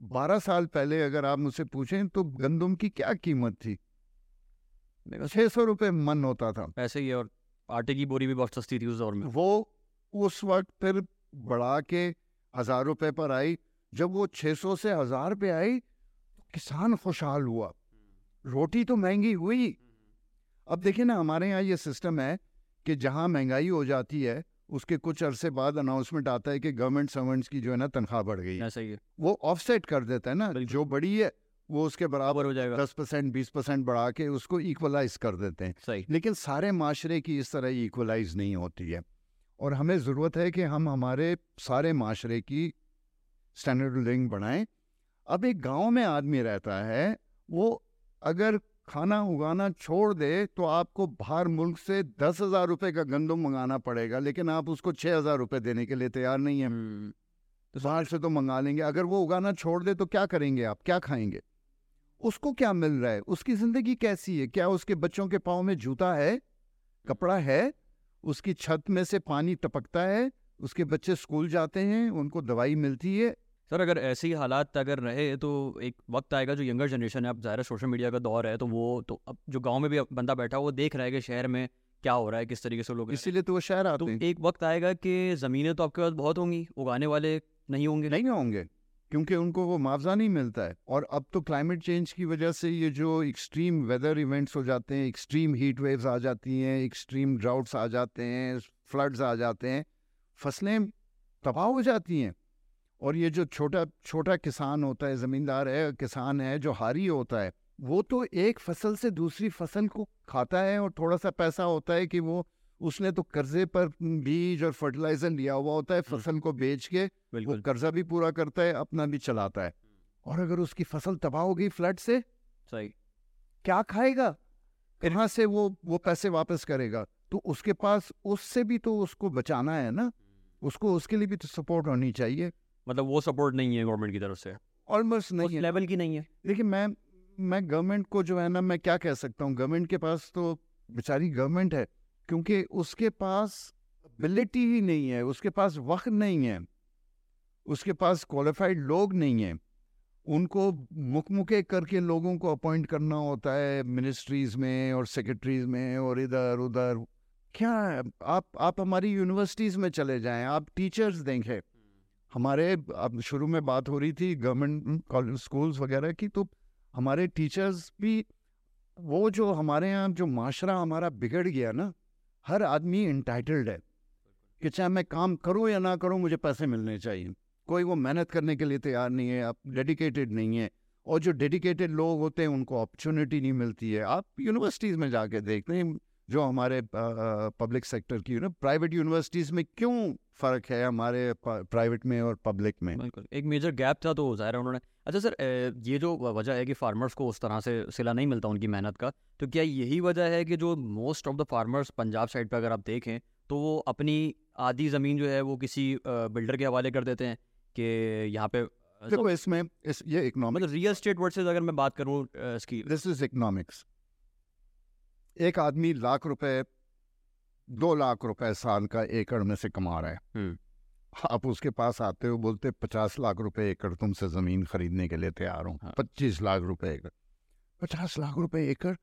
बारह साल पहले अगर आप मुझसे पूछें तो गंदम की क्या कीमत थी? छः सौ रुपये मन होता था। ऐसे ही और आटे की बोरी भी बहुत सस्ती थी उस दौर में। वो उस वक्त फिर बढ़ा के हज़ार रुपए पर आई। जब वो 600 से हज़ार पे आई तो किसान खुशहाल हुआ। रोटी तो महँगी हुई। अब देखिए ना हमारे यहाँ ये सिस्टम है कि जहाँ महँगाई हो जाती है उसके कुछ अरसे बाद अनाउंसमेंट आता है कि गवर्नमेंट सर्वेंट्स की जो है ना तनख्वाह बढ़ गई। है वो ऑफसेट कर देता है ना जो बड़ी है वो उसके बराबर हो जाएगा। दस परसेंट बीस परसेंट बढ़ा के उसको इक्वलाइज कर देते हैं। सही। लेकिन सारे माशरे की इस तरह इक्वलाइज नहीं होती है। और हमें ज़रूरत है कि हम हमारे सारे माशरे की स्टैंडर्ड लिविंग बढ़ाएँ अब एक गाँव में आदमी रहता है वो अगर खाना उगाना छोड़ दे तो आपको बाहर मुल्क से दस हज़ार रुपये का गंदम मंगाना पड़ेगा लेकिन आप उसको छः हज़ार रुपये देने के लिए तैयार नहीं है। हम्म, तो बाहर से तो मंगा लेंगे। अगर वो उगाना छोड़ दे तो क्या करेंगे आप? क्या खाएँगे? उसको क्या मिल रहा है? उसकी ज़िंदगी कैसी है? क्या उसके बच्चों के पाँव में जूता है? कपड़ा है? उसकी छत में से पानी टपकता है? उसके बच्चे स्कूल जाते हैं उनको दवाई मिलती है? सर अगर ऐसे ही हालात अगर रहे तो एक वक्त आएगा जो यंगर जनरेशन है। अब ज़ाहिर सोशल मीडिया का दौर है तो वो तो अब जो गाँव में भी बंदा बैठा है वो देख रहा है कि शहर में क्या हो रहा है किस तरीके से लोग इसीलिए तो वो शहर आते तो हैं। एक वक्त आएगा कि ज़मीनें तो आपके पास बहुत होंगी उगाने वाले नहीं होंगे। नहीं होंगे। क्योंकि उनको वो मुआवजा नहीं मिलता है। और अब तो क्लाइमेट चेंज की वजह से ये जो एक्सट्रीम वेदर इवेंट्स हो जाते हैं एक्सट्रीम हीट वेव्स आ जाती हैं एक्सट्रीम ड्राउट्स आ जाते हैं फ्लड्स आ जाते हैं, फ़सलें तबाह हो जाती हैं। और ये जो छोटा छोटा किसान होता है, ज़मींदार है, किसान है, जो हारी होता है, वो तो एक फ़सल से दूसरी फ़सल को खाता है और थोड़ा सा पैसा होता है कि वो उसने तो कर्जे पर बीज और फर्टिलाइज़र लिया हुआ होता है फ़सल को बेच के वो कर्जा भी पूरा करता है अपना भी चलाता है। और अगर उसकी फ़सल तबाह हो गई फ्लड से सही। क्या खाएगा? कहाँ से वो वो पैसे वापस करेगा? तो उसके पास उससे भी तो उसको बचाना है ना? उसको उसके लिए भी तो सपोर्ट होनी चाहिए। मतलब वो सपोर्ट नहीं है गवर्नमेंट की तरफ़ से? ऑलमोस्ट नहीं है। लेवल की नहीं है? देखिए मैं मैं गवर्नमेंट को जो है ना मैं क्या कह सकता हूँ? गवर्नमेंट के पास तो बेचारी गवर्नमेंट है। क्योंकि उसके पास एबिलिटी ही नहीं है, उसके पास वक्त नहीं है, उसके पास क्वालिफाइड लोग नहीं हैं। उनको मुकमुके करके लोगों को अपॉइंट करना होता है मिनिस्ट्रीज में और सेक्रेटरीज में और इधर, उधर। क्या है आप आप हमारी यूनिवर्सिटीज़ में चले जाएँ, आप टीचर्स देखें। हमारे, अब शुरू में बात हो रही थी गवर्नमेंट स्कूल्स वगैरह की तो हमारे टीचर्स भी, वो जो हमारे यहाँ जो माशरा हमारा बिगड़ गया ना हर आदमी इंटाइटल्ड है कि चाहे मैं काम करूँ या ना करूँ, मुझे पैसे मिलने चाहिए। कोई वो मेहनत करने के लिए तैयार नहीं है, आप डेडिकेटेड नहीं है। और जो डेडिकेटेड लोग होते हैं, उनको अपॉर्चुनिटी नहीं मिलती है। आप यूनिवर्सिटीज़ में जाके देखते हैं जो हमारे पब्लिक सेक्टर की ना प्राइवेट यूनिवर्सिटीज में क्यों फ़र्क है हमारे प्राइवेट में और पब्लिक में? बिल्कुल एक मेजर गैप था तो ज़ाहिर है उन्होंने अच्छा सर ये जो वजह है कि फार्मर्स को उस तरह से सिला नहीं मिलता उनकी मेहनत का तो क्या यही वजह है कि जो most of the farmers Punjab side पर अगर आप देखें तो वो अपनी आधी ज़मीन जो है वो किसी बिल्डर के हवाले कर देते हैं कि यहाँ पे देखो इसमें इस ये इकोनॉमिक रियल स्टेट वर्सेस अगर मैं बात करूँ इसकी दिस इज़ इकोनॉमिक्स एक आदमी लाख रुपए दो लाख रुपए साल का एकड़ में से कमा रहा है। हम्म। आप उसके पास आते हो बोलते पचास लाख रुपए एकड़ तुमसे ज़मीन खरीदने के लिए तैयार हूँ। हाँ। पच्चीस लाख रुपए एकड़। पचास लाख रुपए एकड़?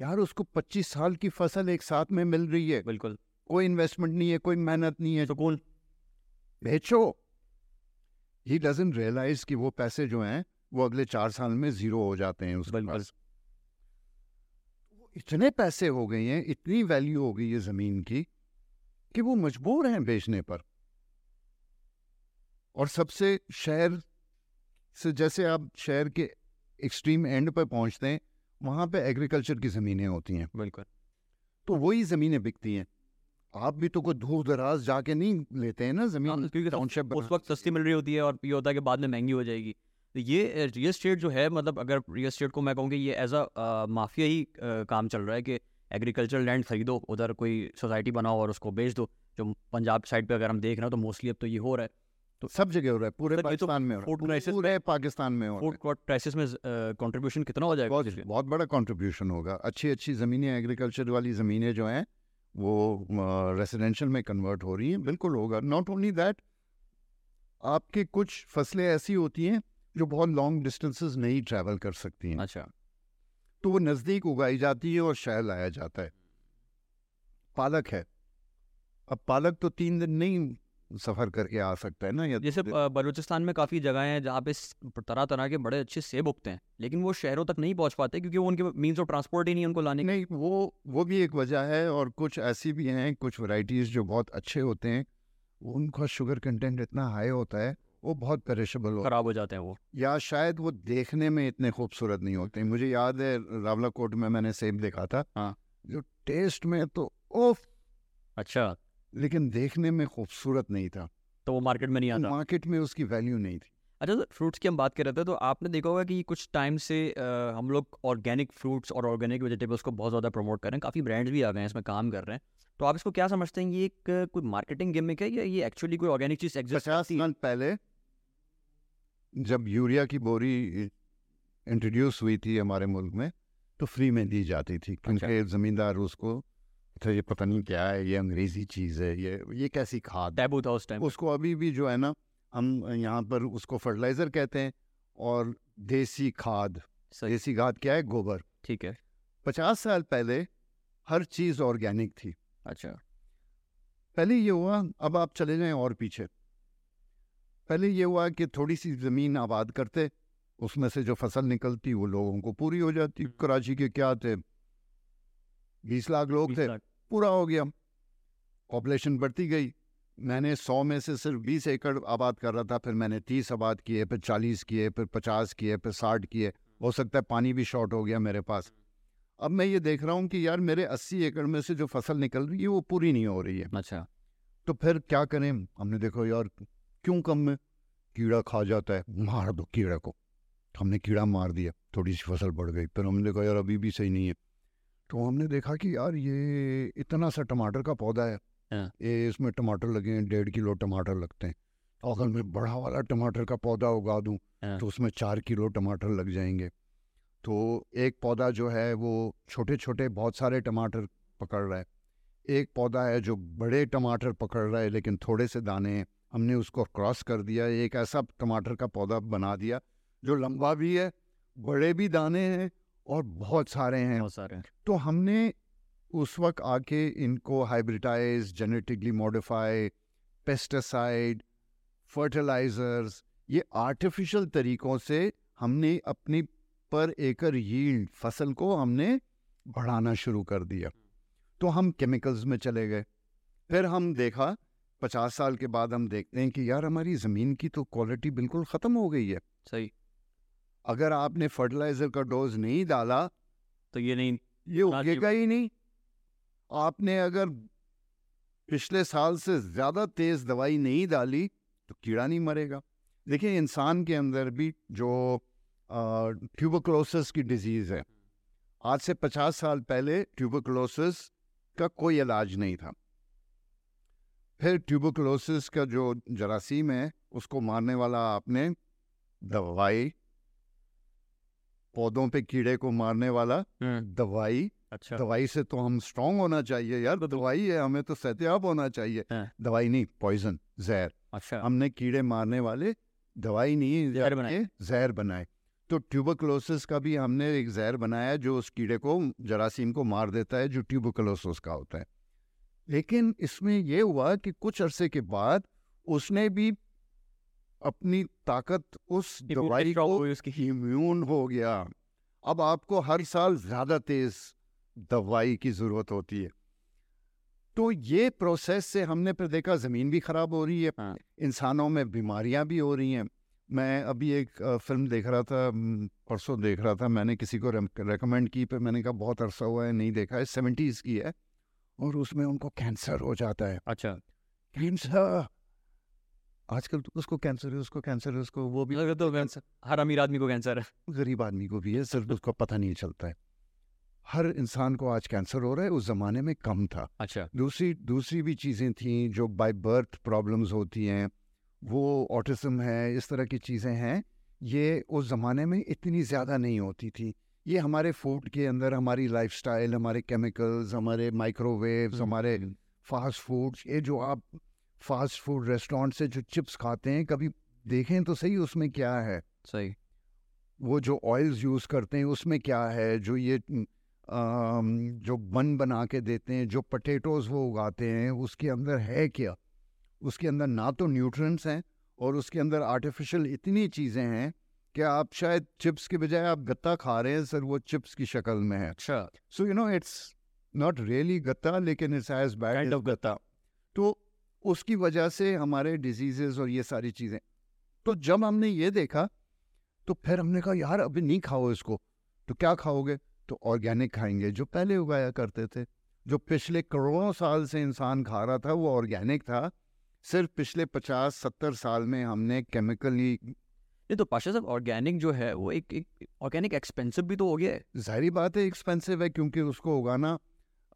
यार उसको पच्चीस साल की फ़सल एक साथ में मिल रही है। बिल्कुल। कोई इन्वेस्टमेंट नहीं है कोई मेहनत नहीं है। सुकून। बेचो। ही डजेंट रियलाइज़ कि वो पैसे जो हैं वो अगले चार साल में ज़ीरो हो जाते हैं उस बिल्कुल। इतने पैसे हो गए हैं इतनी वैल्यू हो गई है ज़मीन की कि वो मजबूर हैं बेचने पर। और सबसे शहर से जैसे आप शहर के एक्सट्रीम एंड पर पहुँचते हैं वहाँ पे एग्रीकल्चर की ज़मीनें होती हैं। बिल्कुल। तो वही ज़मीनें बिकती हैं। आप भी तो कोई दूर दराज जाके नहीं लेते हैं ना हाँ, ज़मीन क्योंकि टाउनशिप उस वक्त सस्ती मिल रही होती है और ये होता है कि बाद में महँगी हो जाएगी। ये रियल स्टेट जो है मतलब अगर रियल स्टेट को मैं कहूँगी ये एज अ माफिया ही अ, काम चल रहा है कि एग्रीकल्चर लैंड खरीदो उधर कोई सोसाइटी बनाओ और उसको बेच दो जो पंजाब साइड पे अगर हम देख रहे हैं तो मोस्टली अब तो ये हो रहा है। तो सब जगह हो रहा है पूरे तो पाकिस्तान में हो रहा है पूरे पाकिस्तान में हो रहा है। फ़ूड प्राइसेस में कंट्रीब्यूशन कितना हो जाएगा बहुत बहुत बड़ा कंट्रीब्यूशन होगा। अच्छी अच्छी ज़मीनें एग्रीकल्चर वाली ज़मीनें जो हैं वो रेसिडेंशियल में कन्वर्ट हो रही हैं बिल्कुल होगा। नॉट ओनली दैट आपकी कुछ फ़सलें ऐसी होती हैं जो बहुत लॉन्ग डिस्टेंसेस नहीं ट्रैवल कर सकती हैं। अच्छा। तो वो नज़दीक उगाई जाती है और शहर लाया जाता है। पालक है। अब पालक तो तीन दिन नहीं सफ़र करके आ सकता है ना या जैसे बलूचिस्तान में काफ़ी जगह हैं जहाँ पे तरह तरह के बड़े अच्छे सेब उगते हैं लेकिन वो शहरों तक नहीं पहुँच पाते क्योंकि वो उनके मीन्स ऑफ़ ट्रांसपोर्ट ही नहीं उनको लाने नहीं वो वो भी एक वजह है और कुछ ऐसी भी हैं कुछ वैरायटीज़ जो बहुत अच्छे होते हैं उनका शुगर कंटेंट इतना हाई होता है वो बहुत पेरिशेबल होता खराब हो जाते हैं वो। या शायद वो देखने में इतने खूबसूरत नहीं होते। मुझे याद है रावला कोट में मैंने सेब देखा था। हाँ। जो टेस्ट में तो ओफ अच्छा। लेकिन देखने में खूबसूरत नहीं था। तो वो मार्केट में नहीं आता? मार्केट में उसकी वैल्यू नहीं थी। अच्छा सर फ्रूट्स की हम बात कर रहे थे तो आपने देखा होगा कि कुछ टाइम से अ, हम लोग ऑर्गेनिक फ्रूट्स और ऑर्गेनिक वेजिटेबल्स को बहुत ज़्यादा प्रमोट कर रहे हैं। काफ़ी ब्रांड्स भी आ गए हैं इसमें काम कर रहे हैं। तो आप इसको क्या समझते हैं? ये एक कोई मार्केटिंग गिमिक है या ये एक्चुअली कोई ऑर्गेनिक चीज़ एग्जिस्ट पचास साल पहले जब यूरिया की बोरी इंट्रोड्यूस हुई थी हमारे मुल्क में तो फ्री में दी जाती थी क्योंकि ज़मींदार उसको तो ये पता नहीं क्या है ये अंग्रेज़ी चीज़ है ये ये कैसी खाद टैबू था उस टाइम उसको अभी भी जो है ना हम यहाँ पर उसको फर्टिलाइज़र कहते हैं और देसी खाद देसी खाद क्या है? गोबर। ठीक है। पचास साल पहले हर चीज़ ऑर्गेनिक थी। अच्छा। पहले ये हुआ अब आप चले जाएँ और पीछे। पहले ये हुआ कि थोड़ी सी ज़मीन आबाद करते उसमें से जो फ़सल निकलती वो लोगों को पूरी हो जाती। हम्म। कराची के क्या थे? बीस लाख लोग थे। पूरा हो गया। पॉपुलेशन बढ़ती गई। मैंने सौ में से सिर्फ़ बीस एकड़ आबाद कर रहा था फिर मैंने तीस आबाद किए फिर चालीस किए फिर पचास किए फिर साठ किए। हो सकता है पानी भी शॉर्ट हो गया मेरे पास। अब मैं ये देख रहा हूँ कि यार मेरे अस्सी एकड़ में से जो फ़सल निकल रही है वो पूरी नहीं हो रही है। अच्छा। तो फिर क्या करें? हमने देखो यार क्यों कम में कीड़ा खा जाता है मार दो कीड़ा को। हमने कीड़ा मार दिया थोड़ी सी फ़सल बढ़ गई फिर हमने देखा यार अभी भी सही नहीं है। तो हमने देखा कि यार ये इतना सा टमाटर का पौधा है। हाँ। ये इसमें टमाटर लगे हैं डेढ़ किलो टमाटर लगते हैं। तो अगर मैं बड़ा वाला टमाटर का पौधा उगा दूँ हाँ। तो उसमें चार किलो टमाटर लग जाएँगे। तो एक पौधा जो है वो छोटे छोटे बहुत सारे टमाटर पकड़ रहा है। एक पौधा है जो बड़े टमाटर पकड़ रहा है लेकिन थोड़े से दाने हैं। हमने उसको क्रॉस कर दिया एक ऐसा टमाटर का पौधा बना दिया जो लंबा भी है बड़े भी दाने हैं और बहुत सारे हैं। बहुत सारे हैं। तो हमने उस वक्त आके इनको hybridise genetically modify pesticide fertilisers ये आर्टिफिशियल तरीकों से हमने अपनी पर एकड़ यील्ड फ़सल को हमने बढ़ाना शुरू कर दिया। तो हम केमिकल्स में चले गए। फिर हम देखा पचास साल के बाद हम देखते हैं कि यार हमारी ज़मीन की तो क्वालिटी बिल्कुल ख़त्म हो गई है। सही। अगर आपने फर्टिलाइज़र का डोज नहीं डाला तो ये नहीं ये उगेगा ही नहीं। आपने अगर पिछले साल से ज़्यादा तेज़ दवाई नहीं डाली तो कीड़ा नहीं मरेगा। देखिए इंसान के अंदर भी जो ट्यूबरक्लोसिस की डिज़ीज़ है आज से पचास साल पहले ट्यूबरक्लोसिस का कोई इलाज नहीं था। फिर ट्यूबरक्लोसिस का जो जरासीम है उसको मारने वाला आपने दवाई पौधों पे कीड़े को मारने वाला हम्म, दवाई। अच्छा। दवाई से तो हम स्ट्रांग होना चाहिए यार। दवाई है हमें तो सहतियाब होना चाहिए। हाँ। दवाई नहीं पॉइजन जहर। अच्छा। हमने कीड़े मारने वाले दवाई नहीं जहर बनाए। जहर बनाए। तो ट्यूबरक्लोसिस का भी हमने एक जहर बनाया जो उस कीड़े को जरासीम को मार देता है जो ट्यूबरक्लोसिस का होता है। लेकिन इसमें यह हुआ कि कुछ अरसे के बाद उसने भी अपनी ताकत उस दवाई को इम्यून हो गया। अब आपको हर साल ज़्यादा तेज दवाई की ज़रूरत होती है। तो ये प्रोसेस से हमने फिर देखा ज़मीन भी खराब हो रही है हाँ। इंसानों में बीमारियाँ भी हो रही हैं। मैं अभी एक फ़िल्म देख रहा था परसों देख रहा था मैंने किसी को रेकमेंड की पर मैंने कहा बहुत अरसा हुआ है नहीं देखा है सेवेंटीज़ की है। और उसमें उनको कैंसर हो जाता है। अच्छा। कैंसर आजकल तो उसको कैंसर है उसको कैंसर है उसको वो भी तो कैंसर हर अमीर आदमी को कैंसर है। गरीब आदमी को भी है सिर्फ़ उसको पता नहीं चलता है। हर इंसान को आज कैंसर हो रहा है उस जमाने में कम था। अच्छा। दूसरी दूसरी भी चीज़ें थी जो बाय बर्थ प्रॉब्लम्स होती हैं वो ऑटिज्म है इस तरह की चीज़ें हैं ये उस ज़माने में इतनी ज़्यादा नहीं होती थी। ये हमारे फ़ूड के अंदर हमारी लाइफस्टाइल हमारे केमिकल्स हमारे माइक्रोवेव्स हमारे फास्ट फूड्स ये जो आप फास्ट फ़ूड रेस्टोरेंट से जो चिप्स खाते हैं कभी देखें तो सही उसमें क्या है? सही। वो जो ऑयल्स यूज़ करते हैं उसमें क्या है? जो ये अम, जो बन बना के देते हैं जो पटेटोज वो उगाते हैं उसके अंदर है क्या? उसके अंदर ना तो न्यूट्रिएंट्स हैं और उसके अंदर आर्टिफिशियल इतनी चीज़ें हैं कि आप शायद चिप्स के बजाय आप गत्ता खा रहे हैं सर? वो चिप्स की शक्ल में है। अच्छा। So you know it's not really गत्ता लेकिन इट्स एज बैड of गत्ता। तो उसकी वजह से हमारे डिजीजेस और ये सारी चीज़ें। तो जब हमने ये देखा तो फिर हमने कहा यार अभी नहीं खाओ इसको। तो क्या खाओगे? तो ऑर्गेनिक खाएँगे जो पहले उगाया करते थे। जो पिछले करोड़ों साल से इंसान खा रहा था वो ऑर्गेनिक था। सिर्फ़ पिछले पचास सत्तर साल में हमने केमिकली नहीं तो पाशा साहब ऑर्गेनिक जो है वो एक एक ऑर्गेनिक एक्सपेंसिव भी तो हो गया है। ज़ाहिर बात है एक्सपेंसिव है क्योंकि उसको उगाना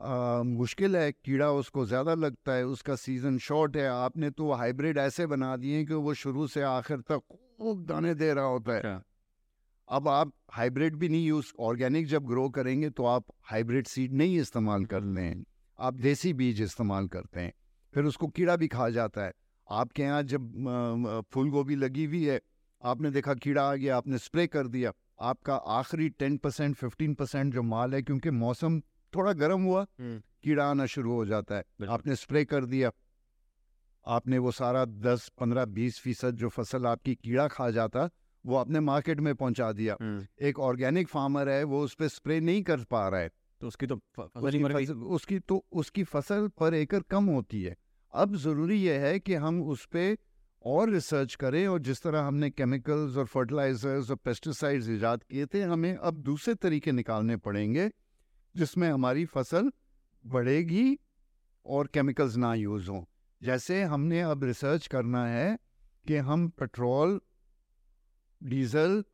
आ, मुश्किल है कीड़ा उसको ज़्यादा लगता है उसका सीज़न शॉर्ट है। आपने तो हाइब्रिड ऐसे बना दिए कि वो शुरू से आखिर तक खूब दाने दे रहा होता है। अच्छा। अब आप हाइब्रिड भी नहीं यूज़ ऑर्गेनिक जब ग्रो करेंगे तो आप हाइब्रिड सीड नहीं इस्तेमाल करते हैं। आप देसी बीज इस्तेमाल करते हैं फिर उसको कीड़ा भी खा जाता है। आपके यहाँ जब फूल गोभी लगी हुई है आपने देखा कीड़ा आ गया आपने स्प्रे कर दिया आपका आखिरी टेन परसेंट फिफ्टीन परसेंट जो माल है क्योंकि मौसम थोड़ा गर्म हुआ हम्म, कीड़ा आना शुरू हो जाता है। आपने स्प्रे कर दिया आपने वो सारा दस पंद्रह बीस फ़ीसद जो फ़सल आपकी कीड़ा खा जाता वो आपने मार्केट में पहुँचा दिया। हम्म, एक ऑर्गेनिक फार्मर है वो उस पर स्प्रे नहीं कर पा रहा है। तो उसकी तो उसकी फ़सल, उसकी तो उसकी फ़सल पर एकड़ कम होती है। अब ज़रूरी यह है कि हम उस पर और रिसर्च करें और जिस तरह हमने केमिकल्स और फर्टिलाइजर्स और पेस्टिसाइड्स ईजाद किए थे, हमें अब दूसरे तरीके निकालने पड़ेंगे, जिसमें हमारी फ़सल बढ़ेगी और केमिकल्स ना यूज़ हों। जैसे हमने अब रिसर्च करना है कि हम पेट्रोल डीजल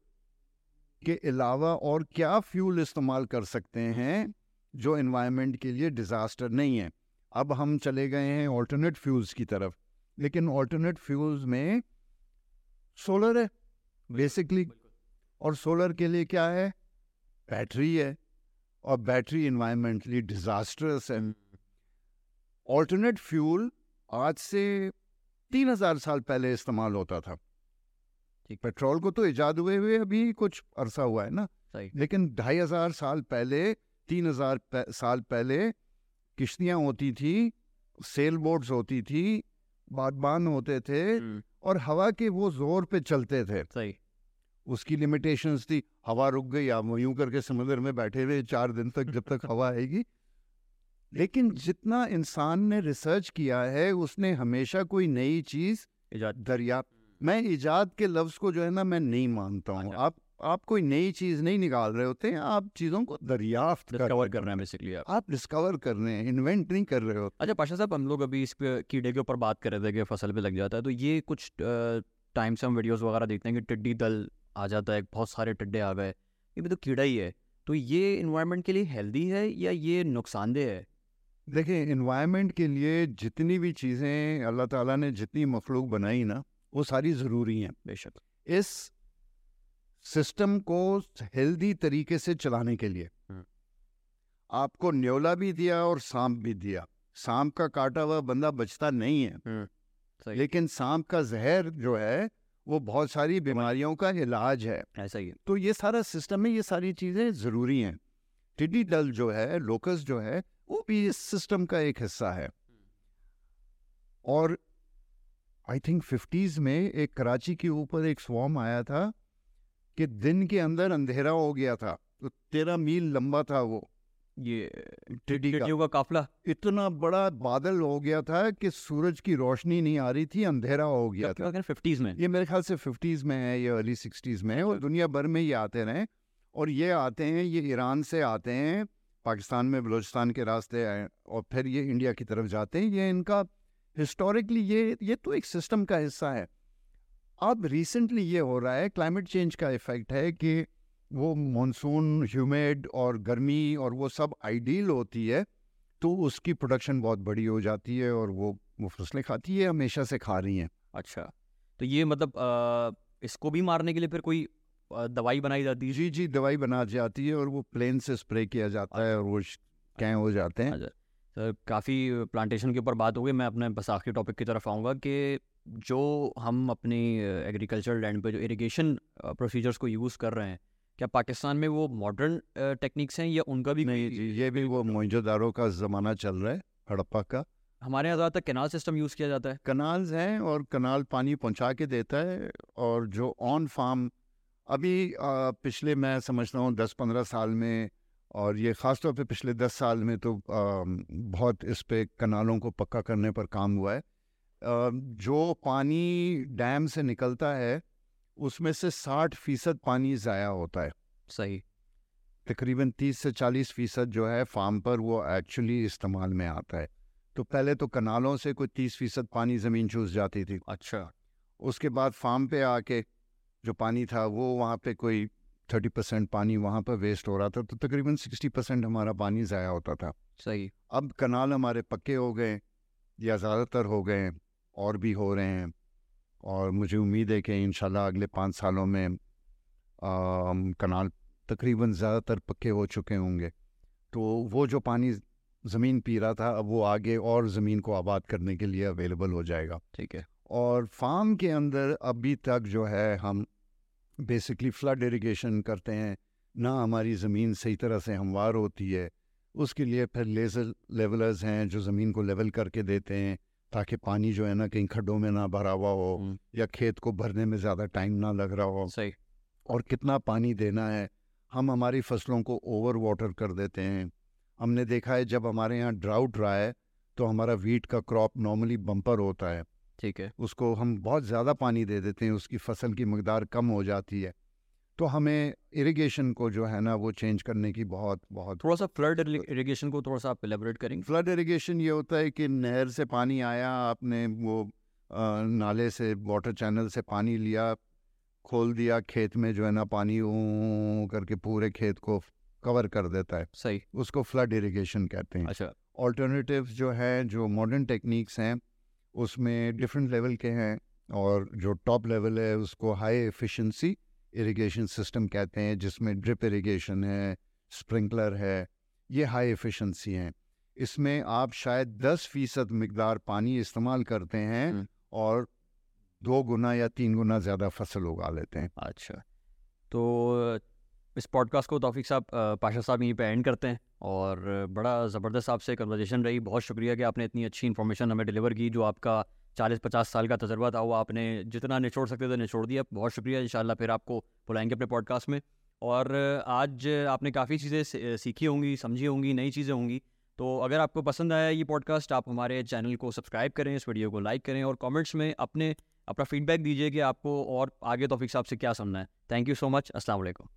के अलावा और क्या फ्यूल इस्तेमाल कर सकते हैं, जो एनवायरनमेंट के लिए डिज़ास्टर नहीं है। अब हम चले गए हैं ऑल्टरनेट फ्यूल्स की तरफ़। लेकिन ऑल्टरनेट फ्यूल्स में सोलर है बेसिकली और सोलर के लिए क्या है? बैटरी है। और बैटरी इन्वायरमेंटली डिजास्टर्स है। ऑल्टरनेट फ्यूल आज से तीन हज़ार साल पहले इस्तेमाल होता था। ठीक। पेट्रोल को तो इजाद हुए हुए अभी कुछ अरसा हुआ है ना? सही। लेकिन ढाई हज़ार साल पहले तीन हज़ार साल पहले किश्तियाँ होती थी सेल बोट्स होती थी बागबान होते थे और हवा के वो ज़ोर पे चलते थे। सही। उसकी लिमिटेशंस थी। हवा रुक गई आप यूँ करके समुद्र में बैठे हुए चार दिन तक जब तक हवा आएगी। लेकिन जितना इंसान ने रिसर्च किया है उसने हमेशा कोई नई चीज़ दरिया मैं इजाद के लफ्ज को जो है ना मैं नहीं मानता हूँ। अच्छा। आप आप कोई नई चीज़ नहीं निकाल रहे होते हैं आप चीज़ों को दरियाफ्त डिस्कवर कर रहे हैं बेसिकली आप आप डिस्कवर कर रहे हैं इन्वेंट नहीं कर रहे हो अच्छा पाशा साहब हम लोग अभी इस पे कीड़े के ऊपर बात कर रहे थे कि फ़सल पे लग जाता है तो ये कुछ टाइम से हम वीडियोस वगैरह देखते हैं कि टिड्डी दल आ जाता है बहुत सारे टिड्डे आ गए ये भी तो कीड़ा ही है। तो ये इन्वायरमेंट के लिए हेल्दी है या ये नुकसानदेह है? देखिए इन्वायरमेंट के लिए जितनी भी चीज़ें अल्लाह ताला ने जितनी मखलूक बनाई ना वो सारी ज़रूरी हैं। बेशक। इस सिस्टम को हेल्दी तरीके से चलाने के लिए। हम्म। आपको न्योला भी दिया और सांप भी दिया। सांप का काटा हुआ बंदा बचता नहीं है। सही। लेकिन सांप का जहर जो है वो बहुत सारी बीमारियों का इलाज है। ऐसा ही तो ये सारा सिस्टम है ये सारी चीज़ें ज़रूरी हैं। टिड्डी दल जो है लोकस जो है वो भी इस सिस्टम का एक हिस्सा है। और आई थिंक फिफ्टीज़ में एक कराची के ऊपर एक स्वॉम आया था। कि दिन के अंदर अंधेरा हो गया था तो तेरह मील लंबा था वो। ये टिड्डी का। काफिला। इतना बड़ा बादल हो गया था कि सूरज की रोशनी नहीं आ रही थी अंधेरा हो गया था। फिफ्टीज में। ये मेरे ख्याल से फिफ्टीज़ में है ये अर्ली सिक्सटीज़ में है और दुनिया भर में ये आते रहे। और ये आते हैं ये ईरान से आते हैं पाकिस्तान में बलूचिस्तान के रास्ते आए और फिर ये इंडिया की तरफ़ जाते हैं। ये इनका हिस्टोरिकली ये ये तो एक सिस्टम का हिस्सा है। अब रिसेंटली ये हो रहा है क्लाइमेट चेंज का इफ़ेक्ट है कि वो मानसून ह्यूमिड और गर्मी और वो सब आइडियल होती है तो उसकी प्रोडक्शन बहुत बड़ी हो जाती है और वो वो फ़सलें खाती है हमेशा से खा रही हैं। अच्छा तो ये मतलब आ, इसको भी मारने के लिए फिर कोई दवाई बनाई जाती है? जी जी दवाई बना जाती है और वो प्लेन से स्प्रे किया जाता है और वो कैं हो जाते हैं। अच्छा। काफ़ी प्लांटेशन के ऊपर बात हो गई मैं अपने बस आखिरी टॉपिक की तरफ़ आऊँगा कि जो हम अपनी एग्रीकल्चर लैंड पे जो इरिगेशन प्रोसीजर्स को यूज़ कर रहे हैं क्या पाकिस्तान में वो मॉडर्न टेक्निक्स हैं या उनका भी नहीं जी ये भी वो मोइंजोदारो का ज़माना चल रहा है हड़प्पा का। हमारे यहाँ ज़्यादातर कनाल सिस्टम यूज़ किया जाता है। कनाल्स हैं और कनाल पानी पहुँचा के देता है और जो ऑन फार्म अभी आ, पिछले मैं समझता हूँ दस पंद्रह साल में और ये ख़ास तौर पे पिछले दस साल में तो आ, बहुत इस पे कनालों को पक्का करने पर काम हुआ है। आ, जो पानी डैम से निकलता है उसमें से साठ फ़ीसद पानी ज़ाया होता है। सही। तकरीबन तीस से चालीस फ़ीसद जो है फार्म पर वो एक्चुअली इस्तेमाल में आता है। तो पहले तो कनालों से कोई तीस फ़ीसद पानी ज़मीन चूस जाती थी। अच्छा। उसके बाद फार्म पे आके जो पानी था वो वहाँ पे कोई थर्टी परसेंट पानी वहाँ पर वेस्ट हो रहा था तो तकरीबन सिक्सटी परसेंट हमारा पानी ज़ाया होता था। सही। अब कनाल हमारे पक्के हो गए या ज़्यादातर हो गए और भी हो रहे हैं और मुझे उम्मीद है कि इन अगले पाँच सालों में आ, कनाल तकरीबन ज़्यादातर पक्के हो चुके होंगे। तो वो जो पानी ज़मीन पी रहा था अब वो आगे और ज़मीन को आबाद करने के लिए अवेलेबल हो जाएगा। ठीक है। और फार्म के अंदर अभी तक जो है हम बेसिकली फ्लड इरिगेशन करते हैं ना हमारी ज़मीन सही तरह से हमवार होती है। उसके लिए फिर लेज़र लेवलर्स हैं जो ज़मीन को लेवल करके देते हैं ताकि पानी जो है ना कहीं खड्डों में ना भरा हुआ हो या खेत को भरने में ज़्यादा टाइम ना लग रहा हो। सही। और कितना पानी देना है हम हमारी फ़सलों को ओवर वाटर कर देते हैं। हमने देखा है जब हमारे यहाँ ड्राउट रहा है तो हमारा वीट का क्रॉप नॉर्मली बम्पर होता है। ठीक है। उसको हम बहुत ज़्यादा पानी दे देते हैं उसकी फ़सल की मकदार कम हो जाती है। तो हमें इरिगेशन को जो है ना वो चेंज करने की बहुत बहुत थोड़ा सा फ्लड इरिगेशन को थोड़ा सा आप एलेबोरेट करेंगे? फ्लड इरिगेशन ये होता है कि नहर से पानी आया आपने वो अ, नाले से वाटर चैनल से पानी लिया खोल दिया खेत में जो है ना पानी करके पूरे खेत को कवर कर देता है। सही। उसको फ्लड इरिगेशन कहते हैं। अच्छा। ऑल्टरनेटिव जो है जो मॉडर्न टेक्निक्स हैं उसमें डिफरेंट लेवल के हैं और जो टॉप लेवल है उसको हाई एफिशिएंसी इरिगेशन सिस्टम कहते हैं जिसमें ड्रिप इरिगेशन है स्प्रिंकलर है ये हाई एफिशिएंसी हैं इसमें आप शायद 10 फ़ीसद मकदार पानी इस्तेमाल करते हैं हम्म। और दो गुना या तीन गुना ज़्यादा फ़सल उगा लेते हैं अच्छा तो इस पॉडकास्ट को तौफीक साहब पाशा साहब यहीं पे एंड करते हैं और बड़ा ज़बरदस्त आपसे कन्वर्जेशन रही। बहुत शुक्रिया कि आपने इतनी अच्छी इन्फॉर्मेशन हमें डिलीवर की जो आपका चालीस पचास साल का तजर्बा था, वो आपने जितना निचोड़ सकते थे, निचोड़ दिया। बहुत शुक्रिया, इंशाल्लाह फिर आपको बुलाएँगे अपने पॉडकास्ट में। और आज आपने काफ़ी चीज़ें सीखी होंगी, समझी होंगी, नई चीज़ें होंगी। तो अगर आपको पसंद आया ये पॉडकास्ट आप हमारे चैनल को सब्सक्राइब करें, इस वीडियो को लाइक करें और कमेंट्स में अपने, अपना फीडबैक दीजिए कि आपको और आगे तौफीक साहब से क्या सुनना है। थैंक यू सो मच वालेकुम